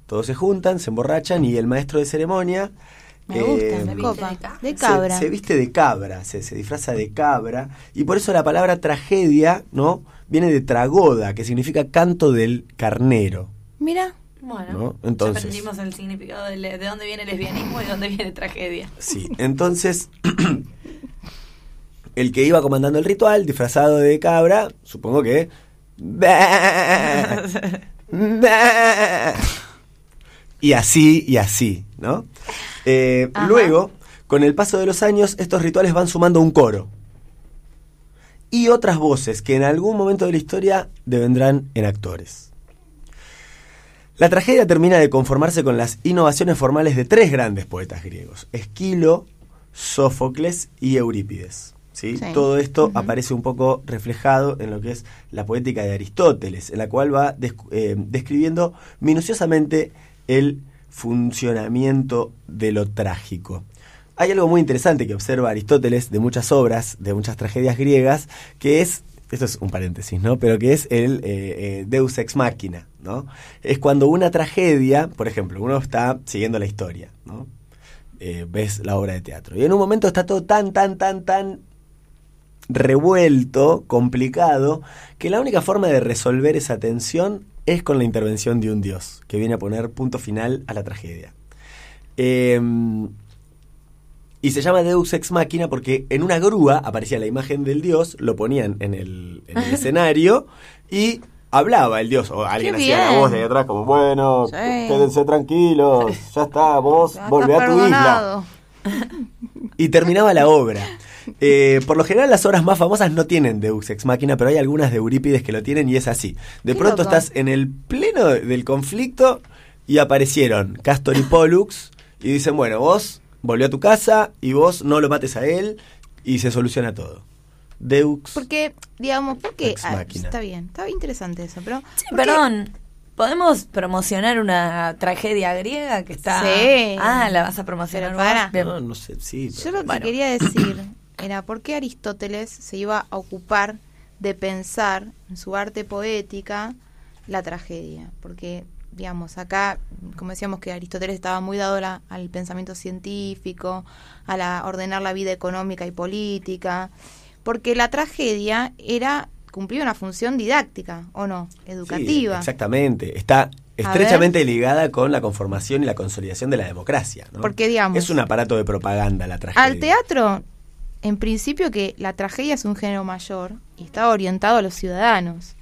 Todos se juntan, se emborrachan y el maestro de ceremonia Me gusta, me viste copa. de cabra. De se- cabra. Se, viste de cabra, se, se disfraza de cabra. Y por eso la palabra tragedia, ¿no? Viene de tragoda, que significa canto del carnero. Mira, Bueno, ¿No? ya Entonces. aprendimos el significado de, de dónde viene el lesbianismo y de dónde viene tragedia. Sí, entonces. el que iba comandando el ritual, disfrazado de cabra, supongo que. Y así, y así, ¿no? Eh, luego, con el paso de los años, estos rituales van sumando un coro. Y otras voces que en algún momento de la historia devendrán en actores. La tragedia termina de conformarse con las innovaciones formales de tres grandes poetas griegos, Esquilo, Sófocles y Eurípides. ¿sí? Sí. Todo esto aparece un poco reflejado en lo que es la poética de Aristóteles, en la cual va eh, describiendo minuciosamente el funcionamiento de lo trágico. Hay algo muy interesante que observa Aristóteles de muchas obras, de muchas tragedias griegas, que es, esto es un paréntesis, ¿no? Pero que es el eh, eh, Deus ex machina, ¿no? Es cuando una tragedia, por ejemplo, uno está siguiendo la historia, ¿no? Eh, ves la obra de teatro. Y en un momento está todo tan, tan, tan, tan revuelto, complicado, que la única forma de resolver esa tensión es con la intervención de un dios, que viene a poner punto final a la tragedia. Eh, y se llama Deus Ex Machina porque en una grúa aparecía la imagen del dios, lo ponían en el, en el escenario y hablaba el dios, o alguien Qué hacía la voz de atrás como, bueno, Sí. quédense tranquilos, ya está, vos ya volvé a tu isla y terminaba la obra. Eh, por lo general las obras más famosas no tienen Deus Ex Machina, pero hay algunas de Eurípides que lo tienen y es así. De pronto loco. estás en el pleno del conflicto y aparecieron Castor y Pollux y dicen, bueno, vos volvió a tu casa y vos no lo mates a él y se soluciona todo. Deux. Porque, digamos, porque ah, está bien, está bien interesante eso, pero Sí, perdón. ¿Podemos promocionar una tragedia griega que está...? Sí. Ah, ¿la vas a promocionar para. No, no sé, sí. Yo lo que Bueno. quería decir era por qué Aristóteles se iba a ocupar de pensar en su arte poética la tragedia, porque digamos acá, como decíamos que Aristóteles estaba muy dado la- al pensamiento científico, a la ordenar la vida económica y política, porque la tragedia era cumplía una función didáctica o no, Sí, educativa. exactamente. Está estrechamente ligada con la conformación y la consolidación de la democracia. ¿no? Porque, digamos, Es un aparato de propaganda la tragedia. Al teatro, en principio que la tragedia es un género mayor y estaba orientado a los ciudadanos,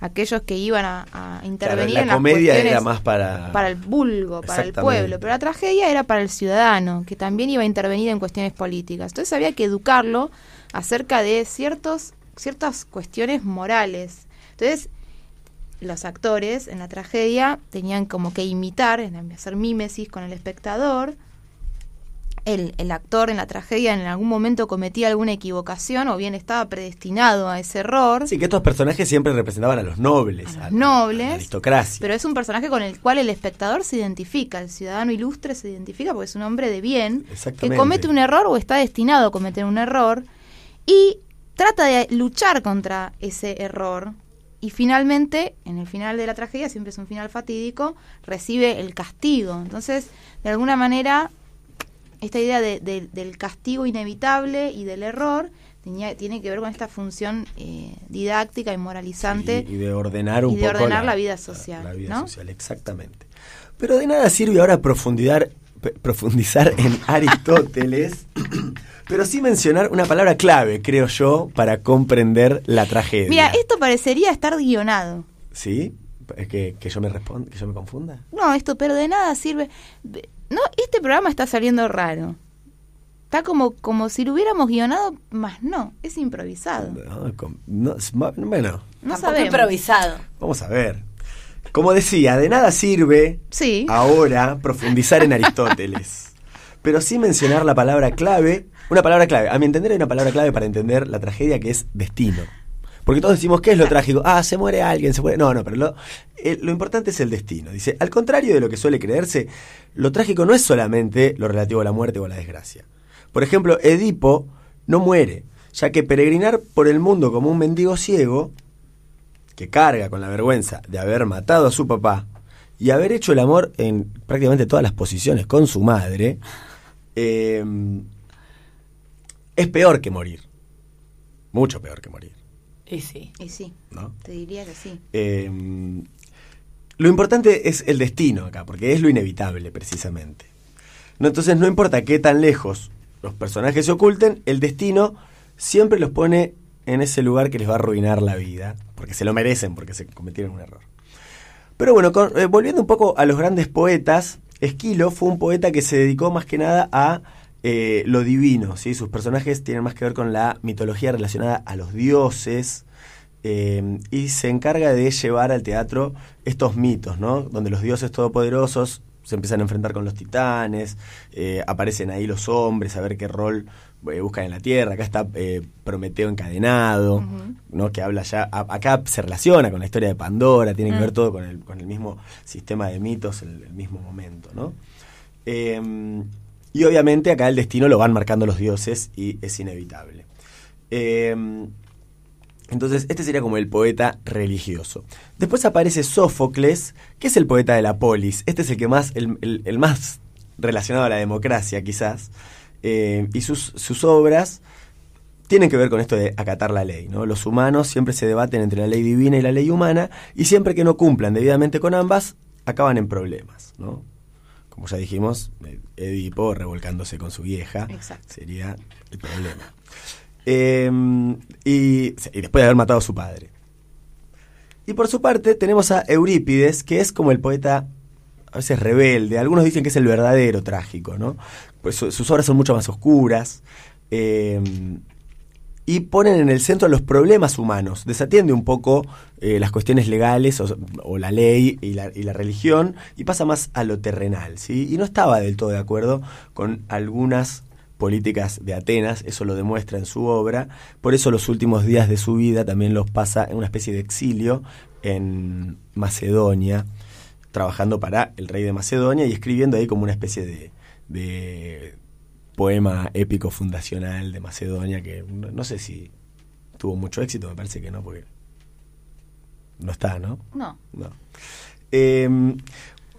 aquellos que iban a, a Claro, intervenir la en las comedia cuestiones era más para... para el vulgo, para el pueblo, pero la tragedia era para el ciudadano, que también iba a intervenir en cuestiones políticas. Entonces había que educarlo acerca de ciertos ciertas cuestiones morales. Entonces, los actores en la tragedia tenían como que imitar, en hacer mímesis con el espectador el, el actor en la tragedia en algún momento cometía alguna equivocación o bien estaba predestinado a ese error. Sí, que estos personajes siempre representaban a los nobles, a, nobles, a la aristocracia. pero es un personaje con el cual el espectador se identifica, el ciudadano ilustre se identifica porque es un hombre de bien que comete un error o está destinado a cometer un error y trata de luchar contra ese error y finalmente, en el final de la tragedia, siempre es un final fatídico, recibe el castigo. Entonces, de alguna manera, esta idea de- de- del castigo inevitable y del error tenía, tiene que ver con esta función eh, didáctica y moralizante. y, y de ordenar un y de poco ordenar la vida social, La, vida ¿no? social, exactamente. Pero de nada sirve ahora profundizar, profundizar en Aristóteles, pero sí mencionar una palabra clave, creo yo, para comprender la tragedia. Mira, esto parecería estar guionado. ¿Sí? ¿Es que, que yo me responda, que yo me confunda? No, esto, pero de nada sirve. No, este programa está saliendo raro. Está como, como si lo hubiéramos guionado, más no, es improvisado. No, com- no, es ma- bueno, No sabemos. improvisado. vamos a ver. Como decía, de nada sirve Sí. ahora profundizar en Aristóteles, pero sí mencionar la palabra clave, una palabra clave. A mi entender hay una palabra clave para entender la tragedia que es destino. Porque todos decimos, ¿qué es lo trágico? Ah, se muere alguien, se muere... No, no, pero lo, eh, lo importante es el destino. Dice, al contrario de lo que suele creerse, lo trágico no es solamente lo relativo a la muerte o a la desgracia. Por ejemplo, Edipo no muere, ya que peregrinar por el mundo como un mendigo ciego, que carga con la vergüenza de haber matado a su papá y haber hecho el amor en prácticamente todas las posiciones con su madre, eh, es peor que morir. Mucho peor que morir. Y sí. Y sí, ¿no? te diría que sí. Eh, lo importante es el destino acá, porque es lo inevitable precisamente. No, entonces no importa qué tan lejos los personajes se oculten, el destino siempre los pone en ese lugar que les va a arruinar la vida, porque se lo merecen, porque se cometieron un error. Pero bueno, con- eh, volviendo un poco a los grandes poetas, Esquilo fue un poeta que se dedicó más que nada a eh, lo divino, ¿sí? Sus personajes tienen más que ver con la mitología relacionada a los dioses, eh, y se encarga de llevar al teatro estos mitos, ¿no? Donde los dioses todopoderosos se empiezan a enfrentar con los titanes, eh, aparecen ahí los hombres a ver qué rol eh, buscan en la tierra. Acá está eh, Prometeo encadenado, ¿no? Que habla ya. a- acá se relaciona con la historia de Pandora, tiene que Mm. ver todo con el, con el mismo sistema de mitos, el, el mismo momento, ¿no? Y obviamente acá el destino lo van marcando los dioses y es inevitable. Eh, entonces, este sería como el poeta religioso. Después aparece Sófocles, que es el poeta de la polis. Este es el que más, el, más relacionado a la democracia, quizás. Eh, y sus, sus obras tienen que ver con esto de acatar la ley. ¿no? Los humanos siempre se debaten entre la ley divina y la ley humana, y siempre que no cumplan debidamente con ambas, acaban en problemas. ¿no? Como ya dijimos, Edipo revolcándose con su vieja Exacto. sería el problema. Eh, y, y después de haber matado a su padre. Y por su parte tenemos a Eurípides, que es como el poeta a veces rebelde. Algunos dicen que es el verdadero trágico, ¿no? Pues su- sus obras son mucho más oscuras. eh, y ponen en el centro los problemas humanos. Desatiende un poco eh, las cuestiones legales o, o la ley y la, y la religión y pasa más a lo terrenal. ¿sí? Y no estaba del todo de acuerdo con algunas políticas de Atenas, eso lo demuestra en su obra. Por eso los últimos días de su vida también los pasa en una especie de exilio en Macedonia, trabajando para el rey de Macedonia y escribiendo ahí como una especie de, de poema épico fundacional de Macedonia que no, no sé si tuvo mucho éxito, me parece que no, porque no está, ¿no? No. No. Eh,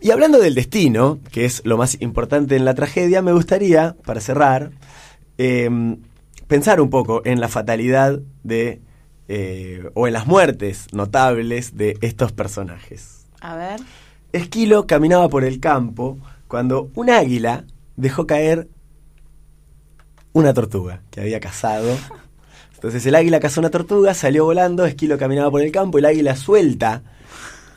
y hablando del destino, que es lo más importante en la tragedia, me gustaría, para cerrar, eh, pensar un poco en la fatalidad de, eh, o en las muertes notables de estos personajes. A ver. Esquilo caminaba por el campo cuando un águila dejó caer una tortuga que había cazado. Entonces el águila cazó una tortuga, salió volando, Esquilo caminaba por el campo, el águila suelta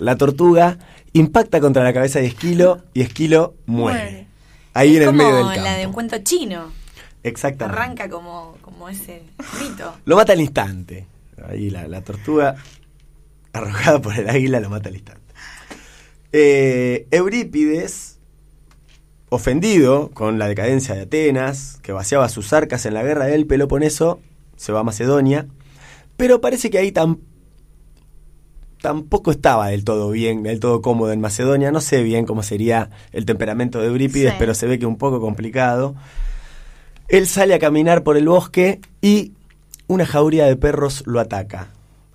la tortuga, impacta contra la cabeza de Esquilo y Esquilo muere. Muere. Ahí en el medio del campo. la de un cuento chino. Exactamente. Arranca como, como ese mito. Lo mata al instante. Ahí la, la tortuga arrojada por el águila lo mata al instante. Eh, Eurípides ofendido con la decadencia de Atenas, que vaciaba sus arcas en la guerra del Peloponeso, se va a Macedonia, pero parece que ahí tam- tampoco estaba del todo bien, del todo cómodo en Macedonia. No sé bien cómo sería el temperamento de Eurípides, Sí. pero se ve que un poco complicado. Él sale a caminar por el bosque y una jauría de perros lo ataca.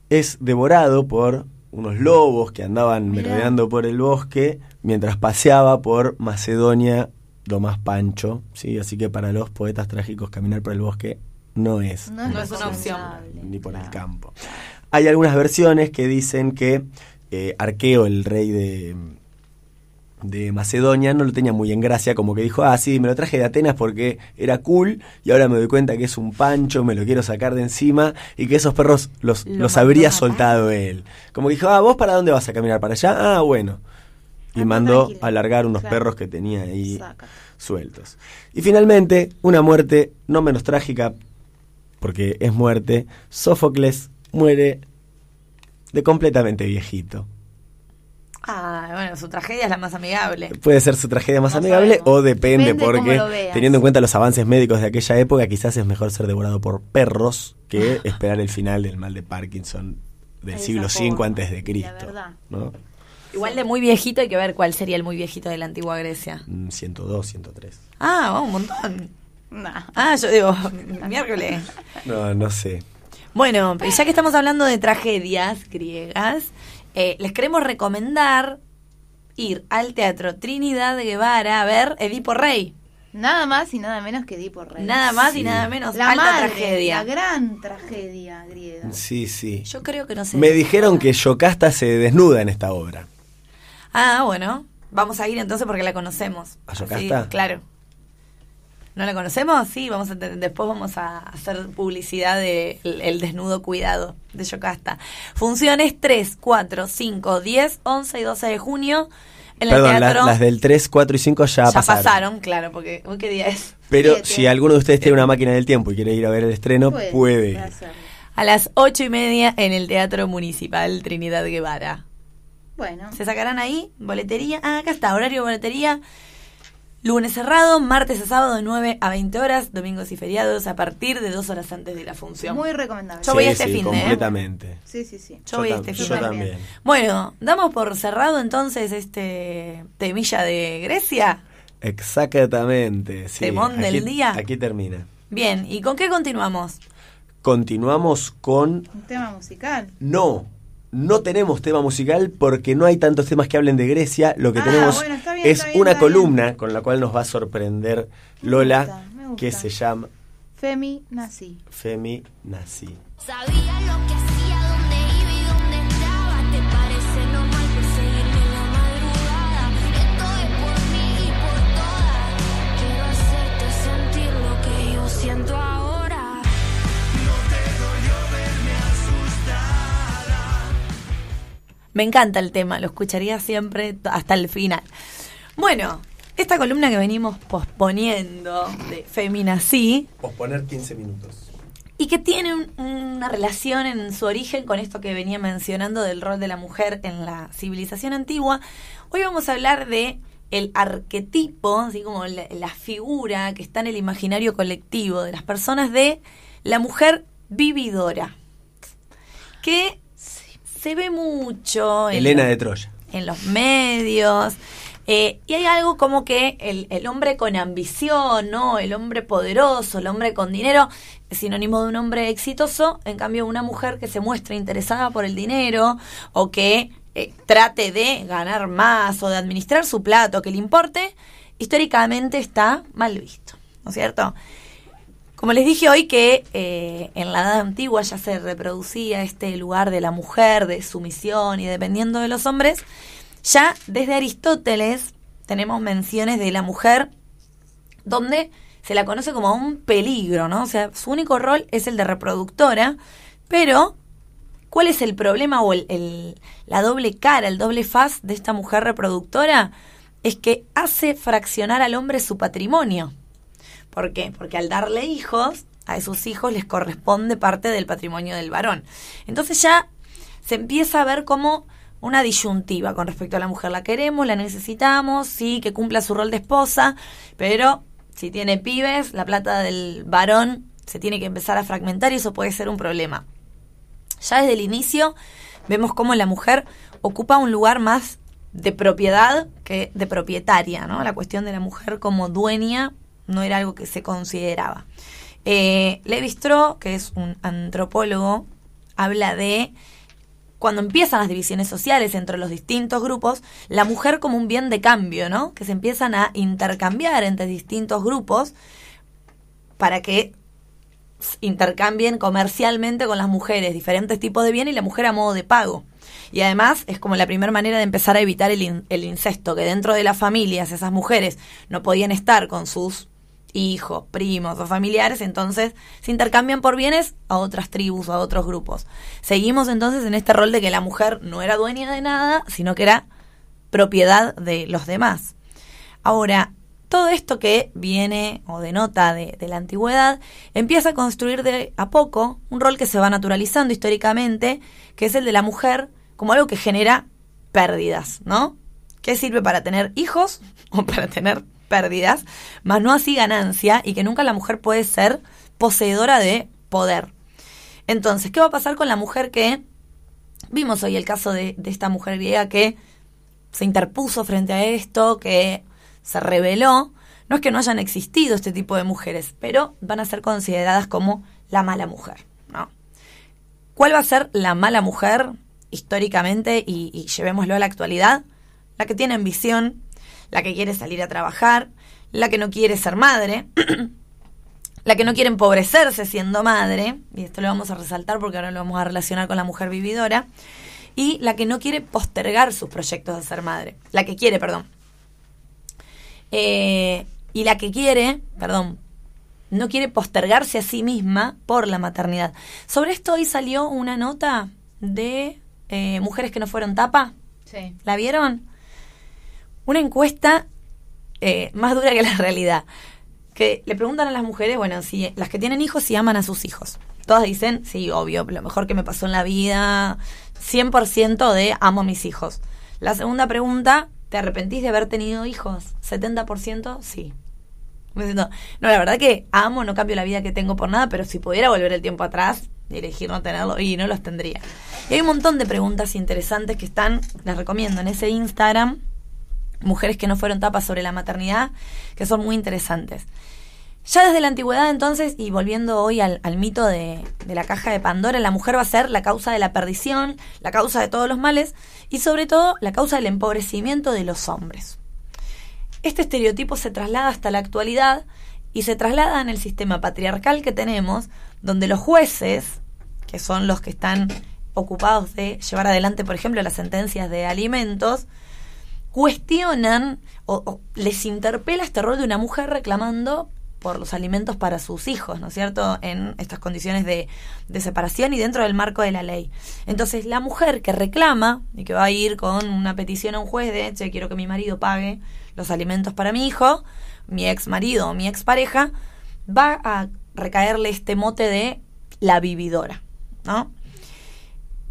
Es devorado por unos lobos que andaban merodeando por el bosque mientras paseaba por Macedonia lo más pancho, ¿sí? Así que para los poetas trágicos caminar por el bosque no es No, No es una opción. ni por el campo. Hay algunas versiones que dicen que eh, Arqueo, el rey de, de Macedonia, no lo tenía muy en gracia, como que dijo, ah, sí, me lo traje de Atenas porque era cool y ahora me doy cuenta que es un pancho, me lo quiero sacar de encima y que esos perros los, Lo los mandó habría soltado él. Como que dijo, ah, ¿vos para dónde vas a caminar? ¿Para allá? Ah, bueno. Y Anda mandó tranquila. a largar unos Claro. perros que tenía ahí sueltos. Y finalmente, una muerte no menos trágica, porque es muerte, Sófocles muere de completamente viejito. Ah, bueno, su tragedia es la más amigable. Puede ser su tragedia más No amigable sabemos. o depende, porque teniendo en cuenta los avances médicos de aquella época, quizás es mejor ser devorado por perros que esperar el final del mal de Parkinson del De siglo V antes de la Cristo. verdad. ¿no? Igual de muy viejito hay que ver cuál sería el muy viejito de la antigua Grecia. Mm, 102, 103. Ah, oh, un montón. Nah. Ah, yo digo, miércoles. No, no sé. Bueno, ya que estamos hablando de tragedias griegas, eh, les queremos recomendar ir al Teatro Trinidad de Guevara a ver Edipo Rey. Nada más y nada menos que Edipo Rey. Nada más Sí. y nada menos. La alta madre, tragedia. la gran tragedia griega. Sí, sí. Yo creo que no sé. Me dijeron que Yocasta se desnuda en esta obra. Ah, bueno. Vamos a ir entonces porque la conocemos. ¿A Así, Yocasta? claro. ¿No la conocemos? Sí, vamos a después vamos a hacer publicidad de el, el desnudo cuidado de Yocasta. Funciones 3, 4, 5, 10, 11 y 12 de junio en el Perdón, la- teatro. las del 3, 4 y 5 ya, ya pasaron. pasaron. claro, porque hoy qué día es. Pero Siete. si alguno de ustedes tiene una máquina del tiempo y quiere ir a ver el estreno, Puede puede. A las ocho y media en el Teatro Municipal Trinidad Guevara. Bueno, Se sacarán ahí, boletería. Ah, acá está, horario de boletería. Lunes cerrado, martes a sábado de 9 a 20 horas, domingos y feriados a partir de dos horas antes de la función. muy recomendable. Yo voy Sí, a este sí, fin de, ¿eh? completamente. Sí, sí, sí. Yo voy a este yo fin de. también. Bueno, damos por cerrado entonces este temilla de Grecia. Exactamente. Sí. Temón del Aquí- día. Aquí termina. Bien, ¿y con qué continuamos? Continuamos con Un tema musical. No, no tenemos tema musical porque no hay tantos temas que hablen de Grecia. Lo que Ah, tenemos bueno, está bien, es está bien, una está columna con la cual nos va a sorprender Lola, gusta, me gusta. que se llama Femi Nací. Femi Nazi. Sabía lo que hacía, Me encanta el tema, lo escucharía siempre hasta el final. Bueno, esta columna que venimos posponiendo de Feminací Posponer 15 minutos. y que tiene un- una relación en su origen con esto que venía mencionando del rol de la mujer en la civilización antigua. Hoy vamos a hablar de el arquetipo, así como la, la figura que está en el imaginario colectivo de las personas de la mujer vividora, que se ve mucho en Elena los- de Troya. en los medios. eh, y hay algo como que el, el hombre con ambición, ¿no? El hombre poderoso, el hombre con dinero, es sinónimo de un hombre exitoso. En cambio, una mujer que se muestra interesada por el dinero o que eh, trate de ganar más o de administrar su plato, que le importe, históricamente está mal visto, ¿no es cierto? Como les dije hoy que eh, en la edad antigua ya se reproducía este lugar de la mujer, de sumisión y dependiendo de los hombres, ya desde Aristóteles tenemos menciones de la mujer donde se la conoce como un peligro, ¿no? O sea, su único rol es el de reproductora, pero ¿cuál es el problema o el, el- la doble cara, el doble faz de esta mujer reproductora? Es que hace fraccionar al hombre su patrimonio. ¿Por qué? Porque al darle hijos, a esos hijos les corresponde parte del patrimonio del varón. Entonces ya se empieza a ver como una disyuntiva con respecto a la mujer. La queremos, la necesitamos, sí, que cumpla su rol de esposa, pero si tiene pibes, la plata del varón se tiene que empezar a fragmentar y eso puede ser un problema. Ya desde el inicio vemos cómo la mujer ocupa un lugar más de propiedad que de propietaria, ¿no? La cuestión de la mujer como dueña no era algo que se consideraba. Eh, Levi Strauss, que es un antropólogo, habla de cuando empiezan las divisiones sociales entre los distintos grupos, la mujer como un bien de cambio, ¿no? Que se empiezan a intercambiar entre distintos grupos para que intercambien comercialmente con las mujeres diferentes tipos de bien y la mujer a modo de pago. Y además es como la primera manera de empezar a evitar el incesto, que dentro de las familias esas mujeres no podían estar con sus hijos, primos o familiares, entonces se intercambian por bienes a otras tribus o a otros grupos. Seguimos entonces en este rol de que la mujer no era dueña de nada, sino que era propiedad de los demás. Ahora, todo esto que viene o denota de, de la antigüedad empieza a construir de a poco un rol que se va naturalizando históricamente, que es el de la mujer como algo que genera pérdidas, ¿no? Que sirve para tener hijos o para tener pérdidas, más no así ganancia y que nunca la mujer puede ser poseedora de poder. Entonces, ¿qué va a pasar con la mujer que vimos hoy el caso de, esta mujer griega que se interpuso frente a esto, que se rebeló? No es que no hayan existido este tipo de mujeres, pero van a ser consideradas como la mala mujer, ¿no? ¿Cuál va a ser la mala mujer históricamente y, y llevémoslo a la actualidad? La que tiene ambición, la que quiere salir a trabajar, la que no quiere ser madre, la que no quiere empobrecerse siendo madre, y esto lo vamos a resaltar porque ahora lo vamos a relacionar con la mujer vividora, y la que no quiere postergar sus proyectos de ser madre, la que quiere, perdón. Eh, y la que quiere, perdón, no quiere postergarse a sí misma por la maternidad. Sobre esto hoy salió una nota de eh, mujeres que no fueron tapa. Sí. ¿La vieron? Una encuesta eh, más dura que la realidad. Que le preguntan a las mujeres, bueno, si las que tienen hijos, si aman a sus hijos. Todas dicen, sí, obvio, lo mejor que me pasó en la vida, 100% de amo a mis hijos. La segunda pregunta, ¿te arrepentís de haber tenido hijos? 70% sí. Diciendo, no, la verdad que amo, no cambio la vida que tengo por nada, pero si pudiera volver el tiempo atrás elegir no tenerlo, y no los tendría. Y hay un montón de preguntas interesantes que están, les recomiendo, en ese Instagram, mujeres que no fueron tapas sobre la maternidad, que son muy interesantes. Ya desde la antigüedad entonces, y volviendo hoy al, mito de la caja de Pandora, la mujer va a ser la causa de la perdición, la causa de todos los males y sobre todo la causa del empobrecimiento de los hombres. Este estereotipo se traslada hasta la actualidad y se traslada en el sistema patriarcal que tenemos, donde los jueces, que son los que están ocupados de llevar adelante, por ejemplo, las sentencias de alimentos, cuestionan o, les interpela este rol de una mujer reclamando por los alimentos para sus hijos, ¿no es cierto?, en estas condiciones de, de separación y dentro del marco de la ley. Entonces, la mujer que reclama y que va a ir con una petición a un juez de, che, quiero que mi marido pague los alimentos para mi hijo, mi ex marido o mi ex pareja, va a recaerle este mote de la vividora, ¿no?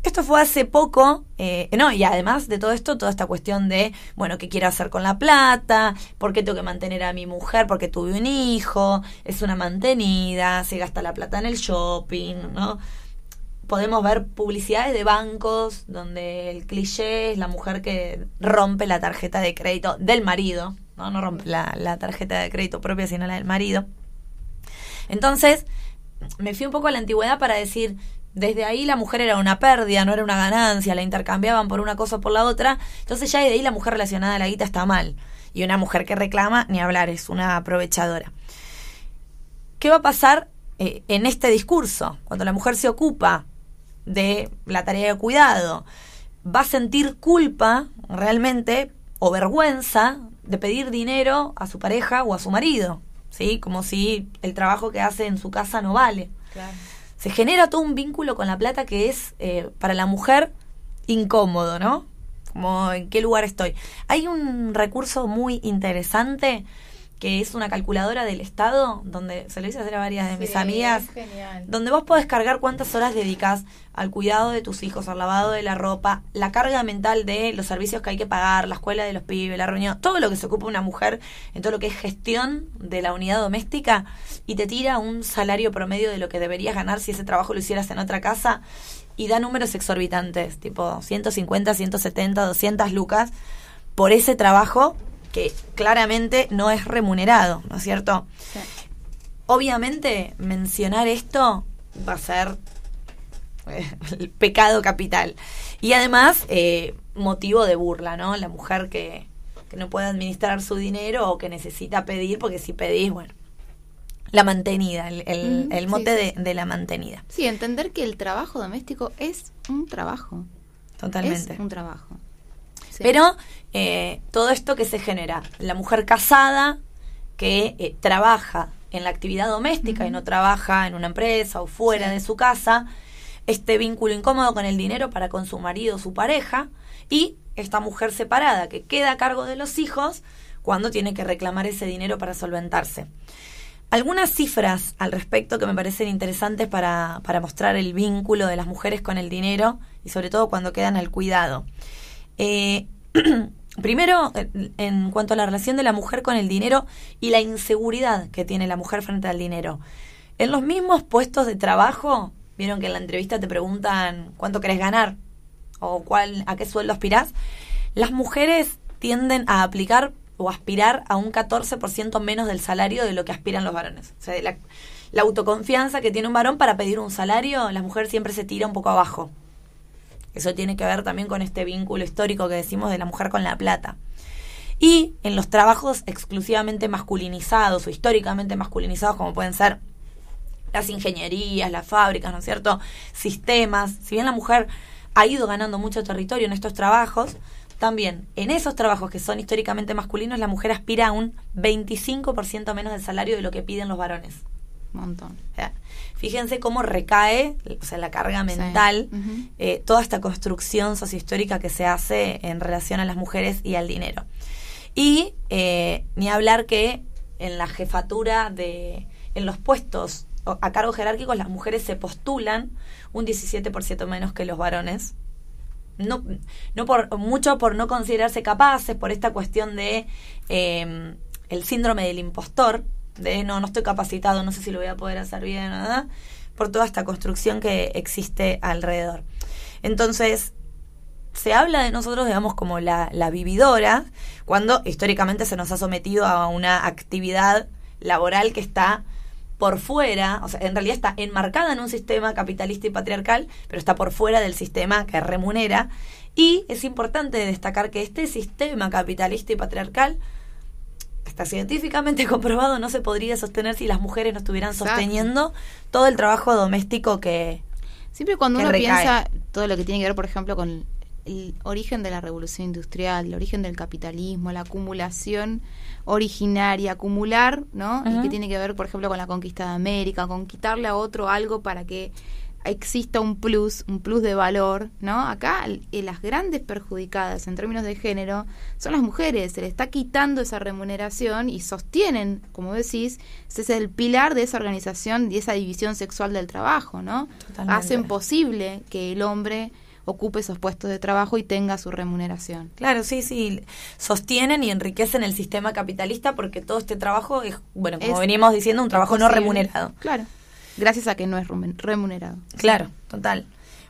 Esto fue hace poco, eh, no, y además de todo esto, toda esta cuestión de, bueno, ¿qué quiero hacer con la plata? ¿Por qué tengo que mantener a mi mujer? Porque tuve un hijo, es una mantenida, se gasta la plata en el shopping, ¿no? Podemos ver publicidades de bancos donde el cliché es la mujer que rompe la tarjeta de crédito del marido, ¿no? No rompe la, la tarjeta de crédito propia, sino la del marido. Entonces, me fui un poco a la antigüedad para decir, desde ahí la mujer era una pérdida, no era una ganancia, la intercambiaban por una cosa o por la otra. Entonces ya de ahí la mujer relacionada a la guita está mal. Y una mujer que reclama, ni hablar, es una aprovechadora. ¿Qué va a pasar eh, en este discurso? Cuando la mujer se ocupa de la tarea de cuidado, va a sentir culpa realmente o vergüenza de pedir dinero a su pareja o a su marido, ¿sí? Como si el trabajo que hace en su casa no vale. Claro. Se genera todo un vínculo con la plata que es eh, para la mujer incómodo, ¿no? Como en qué lugar estoy. Hay un recurso muy interesante que es una calculadora del Estado, donde se lo hice hacer a varias de mis amigas, genial. donde vos podés cargar cuántas horas dedicas al cuidado de tus hijos, al lavado de la ropa, la carga mental de los servicios que hay que pagar, la escuela de los pibes, la reunión, todo lo que se ocupa una mujer en todo lo que es gestión de la unidad doméstica y te tira un salario promedio de lo que deberías ganar si ese trabajo lo hicieras en otra casa y da números exorbitantes, tipo 150, 170, 200 lucas por ese trabajo que claramente no es remunerado, ¿no es cierto? Obviamente, mencionar esto va a ser eh, el pecado capital. Y además, eh, motivo de burla, ¿no? La mujer que, que no puede administrar su dinero o que necesita pedir, porque si pedís, bueno, la mantenida, el, el- el sí, mote sí, de, de la mantenida. Sí, entender que el trabajo doméstico es un trabajo. Totalmente. Es un trabajo. Sí. Pero eh, todo esto que se genera, la mujer casada que eh, trabaja en la actividad doméstica y no trabaja en una empresa o fuera de su casa, este vínculo incómodo con el dinero para con su marido o su pareja, y esta mujer separada que queda a cargo de los hijos cuando tiene que reclamar ese dinero para solventarse. Algunas cifras al respecto que me parecen interesantes para, para mostrar el vínculo de las mujeres con el dinero y sobre todo cuando quedan al cuidado. Eh, primero, en- en cuanto a la relación de la mujer con el dinero y la inseguridad que tiene la mujer frente al dinero. En los mismos puestos de trabajo, vieron que en la entrevista te preguntan cuánto querés ganar o cuál, a qué sueldo aspirás. Las mujeres tienden a aplicar o aspirar a un 14% menos del salario de lo que aspiran los varones. O sea, la, la autoconfianza que tiene un varón para pedir un salario, la mujer siempre se tira un poco abajo. Eso tiene que ver también con este vínculo histórico que decimos de la mujer con la plata. Y en los trabajos exclusivamente masculinizados o históricamente masculinizados, como pueden ser las ingenierías, las fábricas, ¿no es cierto? Sistemas. Si bien la mujer ha ido ganando mucho territorio en estos trabajos, también en esos trabajos que son históricamente masculinos, la mujer aspira a un 25% menos del salario de lo que piden los varones. montón. O sea, fíjense cómo recae, o sea, la carga mental, eh, toda esta construcción sociohistórica que se hace en relación a las mujeres y al dinero. Y eh, ni hablar que en la jefatura de, en los puestos a cargo jerárquicos, las mujeres se postulan un 17% menos que los varones. No, no por mucho por no considerarse capaces, por esta cuestión de eh, el síndrome del impostor, de no, no estoy capacitado, no sé si lo voy a poder hacer bien, ¿verdad? por toda esta construcción que existe alrededor. Entonces, se habla de nosotros, digamos, como la, la vividora, cuando históricamente se nos ha sometido a una actividad laboral que está por fuera, o sea, en realidad está enmarcada en un sistema capitalista y patriarcal, pero está por fuera del sistema que remunera. Y es importante destacar que este sistema capitalista y patriarcal está científicamente comprobado, no se podría sostener si las mujeres no estuvieran Exacto. sosteniendo todo el trabajo doméstico que, Siempre cuando que uno recae. piensa todo lo que tiene que ver, por ejemplo, con el origen de la revolución industrial, el origen del capitalismo, la acumulación originaria, acumular, ¿no? Y Ujú. que tiene que ver, por ejemplo, con la conquista de América, con quitarle a otro algo para que exista un plus, un plus de valor, ¿no? Acá eh, las grandes perjudicadas en términos de género son las mujeres, se le está quitando esa remuneración y sostienen, como decís, ese es el pilar de esa organización y esa división sexual del trabajo, ¿no? Totalmente. Hacen posible que el hombre ocupe esos puestos de trabajo y tenga su remuneración. Claro, sí, sí. Sostienen y enriquecen el sistema capitalista porque todo este trabajo es, bueno, como Es venimos diciendo, un trabajo no remunerado. Claro. Gracias a que no es remun- remunerado. Claro, total.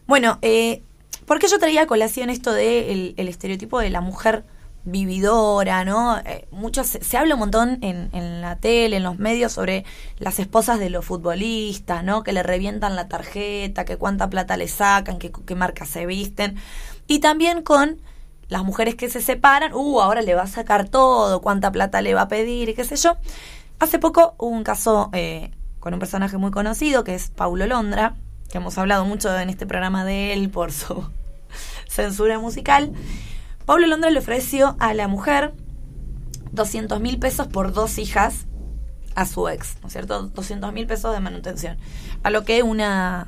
Bueno, eh, ¿por qué yo traía a colación esto de el, estereotipo de la mujer vividora, ¿no? Eh, mucho se, se habla un montón en, en la tele, en los medios sobre las esposas de los futbolistas, ¿no? Que le revientan la tarjeta, que cuánta plata le sacan, que qué marcas se visten. Y también con las mujeres que se separan, uh, ahora le va a sacar todo, cuánta plata le va a pedir y qué sé yo. Hace poco hubo un caso eh, con un personaje muy conocido que es Paulo Londra, que hemos hablado mucho en este programa de él por su censura musical. Pablo Londra le ofreció a la mujer 200 mil pesos por dos hijas a su ex, ¿no es cierto? 200 mil pesos de manutención. A lo que una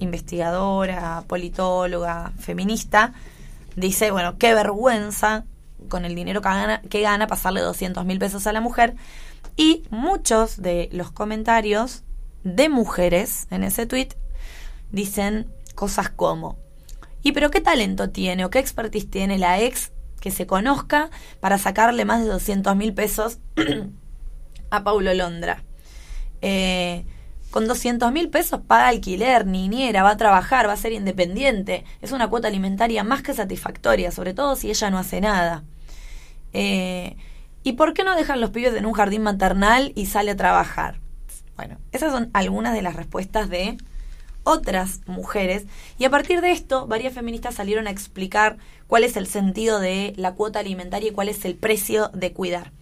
investigadora, politóloga, feminista, dice, bueno, qué vergüenza con el dinero que gana, que gana pasarle 200 mil pesos a la mujer. Y muchos de los comentarios de mujeres en ese tweet dicen cosas como, ¿y pero qué talento tiene o qué expertise tiene la ex que se conozca para sacarle más de 200 mil pesos a Paulo Londra? Eh, con 200 mil pesos paga alquiler, niñera, va a trabajar, va a ser independiente. Es una cuota alimentaria más que satisfactoria, sobre todo si ella no hace nada. Eh, ¿Y por qué no dejan los pibes en un jardín maternal y sale a trabajar? Bueno, esas son algunas de las respuestas de otras mujeres. Y a partir de esto, varias feministas salieron a explicar cuál es el sentido de la cuota alimentaria y cuál es el precio de cuidar.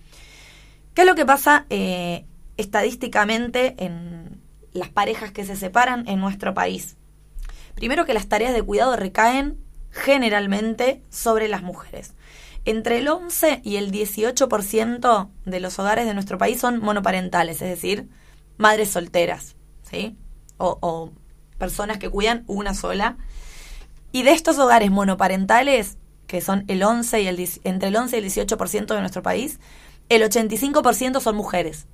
¿Qué es lo que pasa eh, estadísticamente en las parejas que se separan en nuestro país? Primero que las tareas de cuidado recaen generalmente sobre las mujeres. Entre el 11 y el 18% de los hogares de nuestro país son monoparentales, es decir, madres solteras, ¿sí? O, personas que cuidan una sola. Y de estos hogares monoparentales, que son el 11 y el, 10 entre el 11 y el 18% de nuestro país, el 85% son mujeres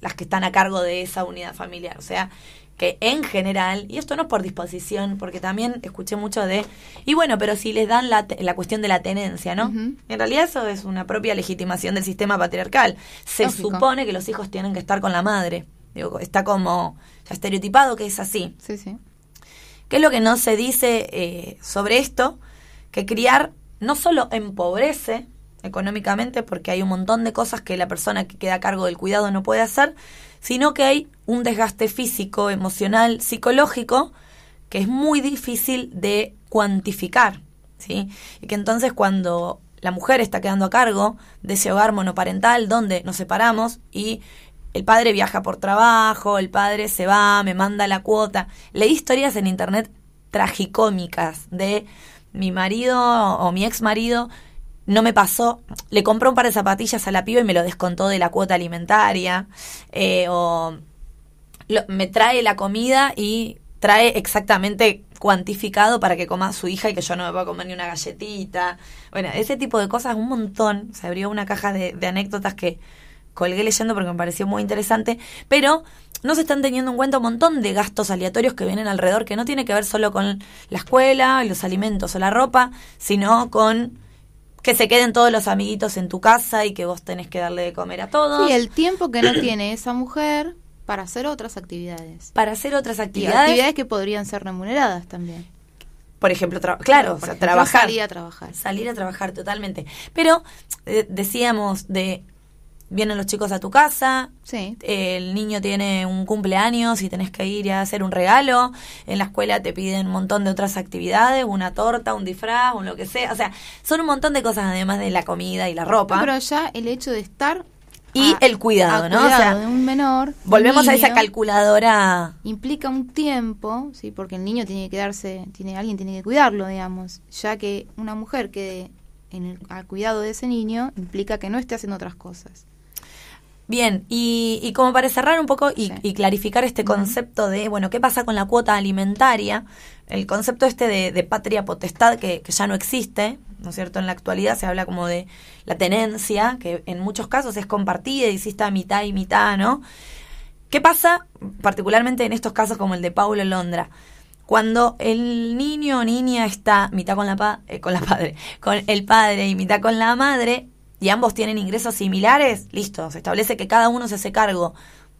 las que están a cargo de esa unidad familiar. O sea, que en general, y esto no es por disposición, porque también escuché mucho de, y bueno, pero si les dan la, la cuestión de la tenencia, ¿no? En realidad eso es una propia legitimación del sistema patriarcal. Se Lógico. supone que los hijos tienen que estar con la madre. Digo, está como ya estereotipado que es así. Sí, sí. ¿Qué es lo que no se dice eh, sobre esto? Que criar no solo empobrece económicamente, porque hay un montón de cosas que la persona que queda a cargo del cuidado no puede hacer, sino que hay un desgaste físico, emocional, psicológico, que es muy difícil de cuantificar. ¿sí? Y que entonces cuando la mujer está quedando a cargo de ese hogar monoparental donde nos separamos y el padre viaja por trabajo, el padre se va, me manda la cuota. Leí historias en internet tragicómicas de mi marido o mi ex marido no me pasó, le compró un par de zapatillas a la piba y me lo descontó de la cuota alimentaria, eh, o lo- me trae la comida y trae exactamente cuantificado para que coma su hija y que yo no me pueda comer ni una galletita. Bueno, ese tipo de cosas, un montón. Se abrió una caja de, de anécdotas que colgué leyendo porque me pareció muy interesante, pero no se están teniendo en cuenta un montón de gastos aleatorios que vienen alrededor, que no tiene que ver solo con la escuela, los alimentos o la ropa, sino con que se queden todos los amiguitos en tu casa y que vos tenés que darle de comer a todos. Sí, el tiempo que no tiene esa mujer para hacer otras actividades. Para hacer otras Y actividades. actividades que podrían ser remuneradas también. Por ejemplo, claro, o sea, ejemplo, trabajar. salir a trabajar. Salir a trabajar totalmente. Pero eh, decíamos de vienen los chicos a tu casa, Sí. el niño tiene un cumpleaños y tenés que ir a hacer un regalo, en la escuela te piden un montón de otras actividades, una torta, un disfraz, un lo que sea, o sea, son un montón de cosas además de la comida y la ropa Pero ya el hecho de estar y a- el cuidado, ¿no? O cuidado sea, de un menor, volvemos a esa calculadora implica un tiempo, sí, porque el niño tiene que quedarse, tiene alguien tiene que cuidarlo, digamos, ya que una mujer quede en el, al cuidado de ese niño implica que no esté haciendo otras cosas. Bien, y, y como para cerrar un poco y, Sí. y clarificar este concepto de, bueno, ¿qué pasa con la cuota alimentaria? El concepto este de, de patria potestad que, que ya no existe, ¿no es cierto? En la actualidad se habla como de la tenencia, que en muchos casos es compartida y sí está mitad y mitad, ¿no? ¿Qué pasa particularmente en estos casos como el de Paulo Londra? Cuando el niño o niña está mitad con la, pa- eh, con la padre, con el padre y mitad con la madre, y ambos tienen ingresos similares, listo, se establece que cada uno se hace cargo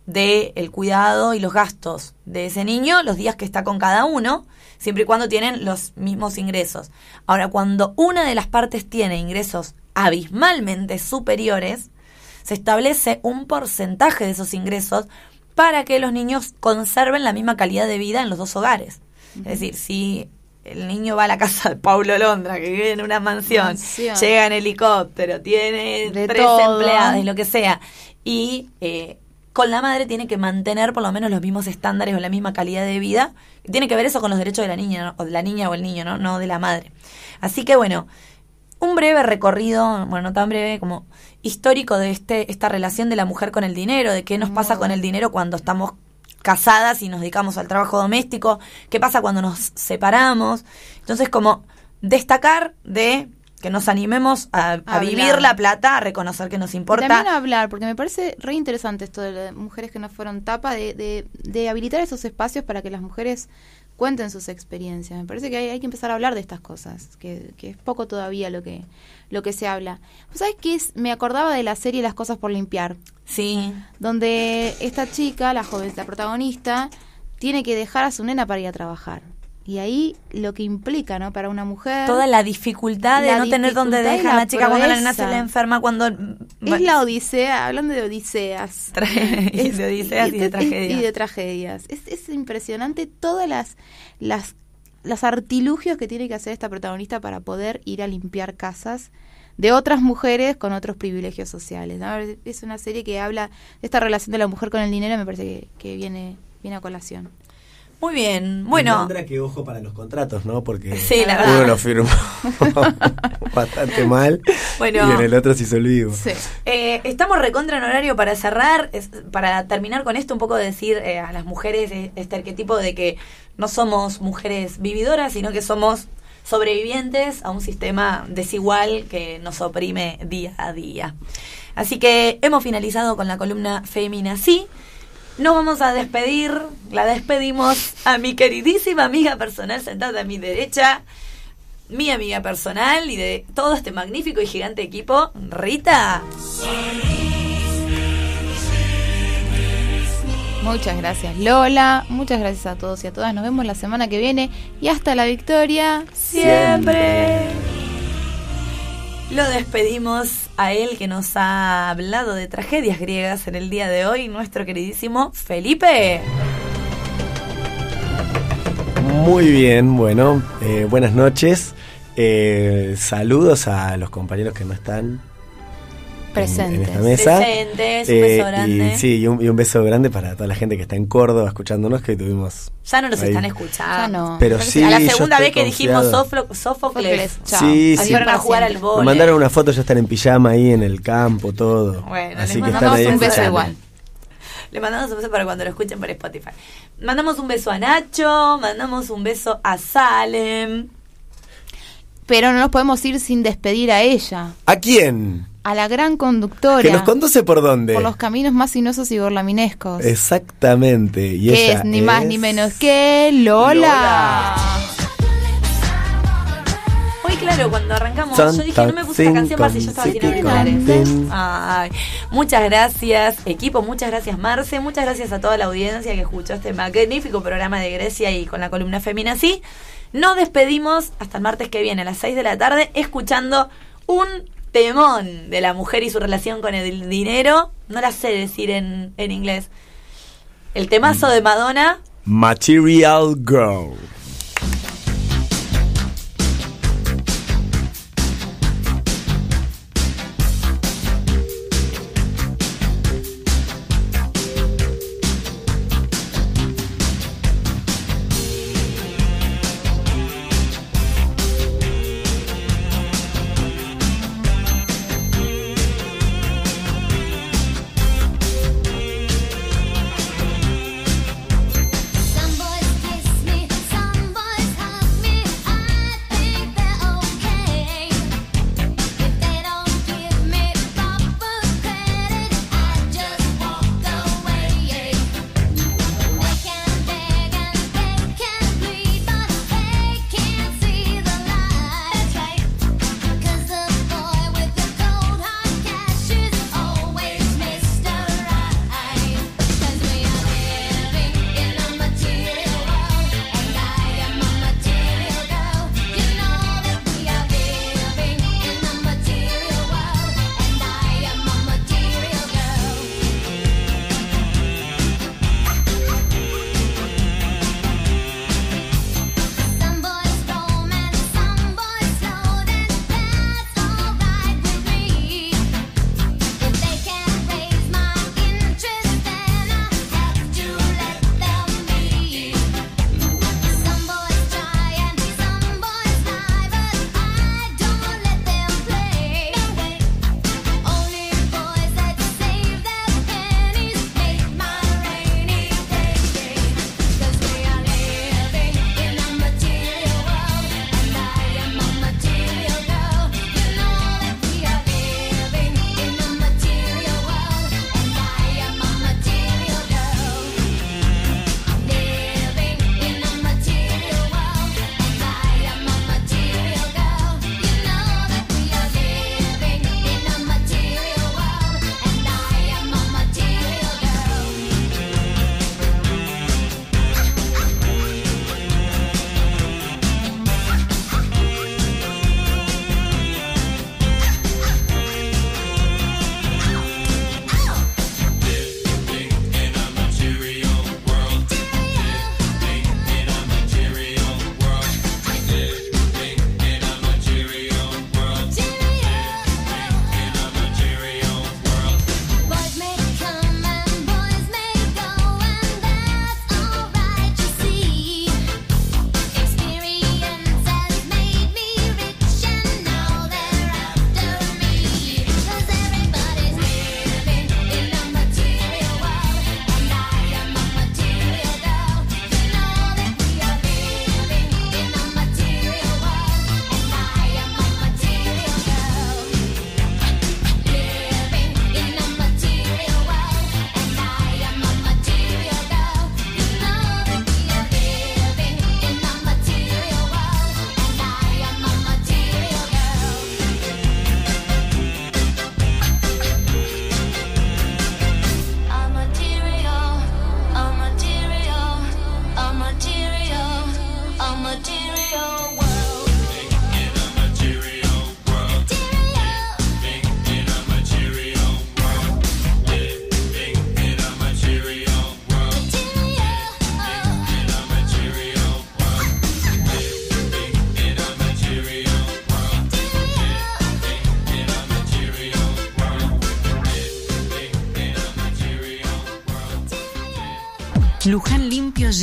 del el cuidado y los gastos de ese niño los días que está con cada uno, siempre y cuando tienen los mismos ingresos. Ahora, cuando una de las partes tiene ingresos abismalmente superiores, se establece un porcentaje de esos ingresos para que los niños conserven la misma calidad de vida en los dos hogares. Es decir, si el niño va a la casa de Paulo Londra, que vive en una mansión, Mansión. llega en helicóptero, tiene De tres todo. empleadas y lo que sea, y eh, con la madre tiene que mantener por lo menos los mismos estándares o la misma calidad de vida. Tiene que ver eso con los derechos de la niña, ¿no? o de la niña o el niño, ¿no? No de la madre. Así que bueno, un breve recorrido, bueno, no tan breve como histórico de este esta relación de la mujer con el dinero, de qué nos pasa con el dinero cuando estamos casadas y nos dedicamos al trabajo doméstico, qué pasa cuando nos separamos. Entonces, como destacar de que nos animemos a, a vivir la plata, a reconocer que nos Y importa. también hablar, porque me parece re interesante esto de las mujeres que no fueron tapa, de, de, de habilitar esos espacios para que las mujeres cuenten sus experiencias. Me parece que hay, hay que empezar a hablar de estas cosas, que, que es poco todavía lo que, lo que se habla. ¿Vos sabés qué es? Me acordaba de la serie Las cosas por limpiar, Sí. donde esta chica, la joven, la protagonista, tiene que dejar a su nena para ir a trabajar. Y ahí lo que implica, ¿no? Para una mujer... Toda la dificultad de La no tener y dejar a la chica cuando la nena se le enferma, cuando... Es la odisea, hablando de odiseas. y de odiseas y de es- tragedias. Y de tragedias. Es, es impresionante todas las, las, las artilugios que tiene que hacer esta protagonista para poder ir a limpiar casas de otras mujeres con otros privilegios sociales. ¿no? Es una serie que habla de esta relación de la mujer con el dinero, me parece que, que viene, viene a colación. Muy bien. Bueno, Tendrá que ojo para los contratos, ¿no? Porque Sí, la uno lo firmó bastante mal Bueno. y en el otro se hizo el vivo. Eh, estamos recontra en horario para cerrar, es- para terminar con esto, un poco decir eh, a las mujeres eh, este arquetipo de que no somos mujeres vividoras, sino que somos sobrevivientes a un sistema desigual que nos oprime día a día. Así que hemos finalizado con la columna Femina Sí. Nos vamos a despedir, la despedimos a mi queridísima amiga personal sentada a mi derecha, mi amiga personal y de todo este magnífico y gigante equipo, Rita. Muchas gracias Lola, muchas gracias a todos y a todas. Nos vemos la semana que viene y hasta la victoria Siempre. Lo despedimos a él que nos ha hablado de tragedias griegas en el día de hoy, nuestro queridísimo Felipe. Muy bien, bueno, eh, buenas noches. Eh, saludos a los compañeros que no están Presentes. en esta mesa. Presentes, un beso grande. Y, sí, y un, y un beso grande para toda la gente que está en Córdoba escuchándonos, que tuvimos. Ya no nos ahí. están escuchando. Ya no. Pero sí, a la segunda vez que dijimos confiado. Sófocles, Chao. Sí, sí. fueron a jugar al Me mandaron una foto, ya están en pijama ahí en el campo, todo. Bueno, Así les que están mandamos ahí un beso escuchando. igual. Le mandamos un beso para cuando lo escuchen por Spotify. Mandamos un beso a Nacho, mandamos un beso a Salem. Pero no nos podemos ir sin despedir a ella, ¿A quién? A la gran conductora. Que nos conduce por dónde. por los caminos más sinuosos y gorlaminescos. Exactamente. Y que ella es ni más ni menos que Lola. Hoy, claro, cuando arrancamos, yo dije, no me puse esta canción más y yo estaba que auriculares. Ay, muchas gracias, equipo, muchas gracias, Marce, muchas gracias a toda la audiencia que escuchó este magnífico programa de Grecia y con la columna Femina Sí. Nos despedimos hasta el martes que viene a las 6 de la tarde escuchando un temón de la mujer y su relación con el dinero. No la sé decir en, en inglés. El temazo de Madonna. Material Girl.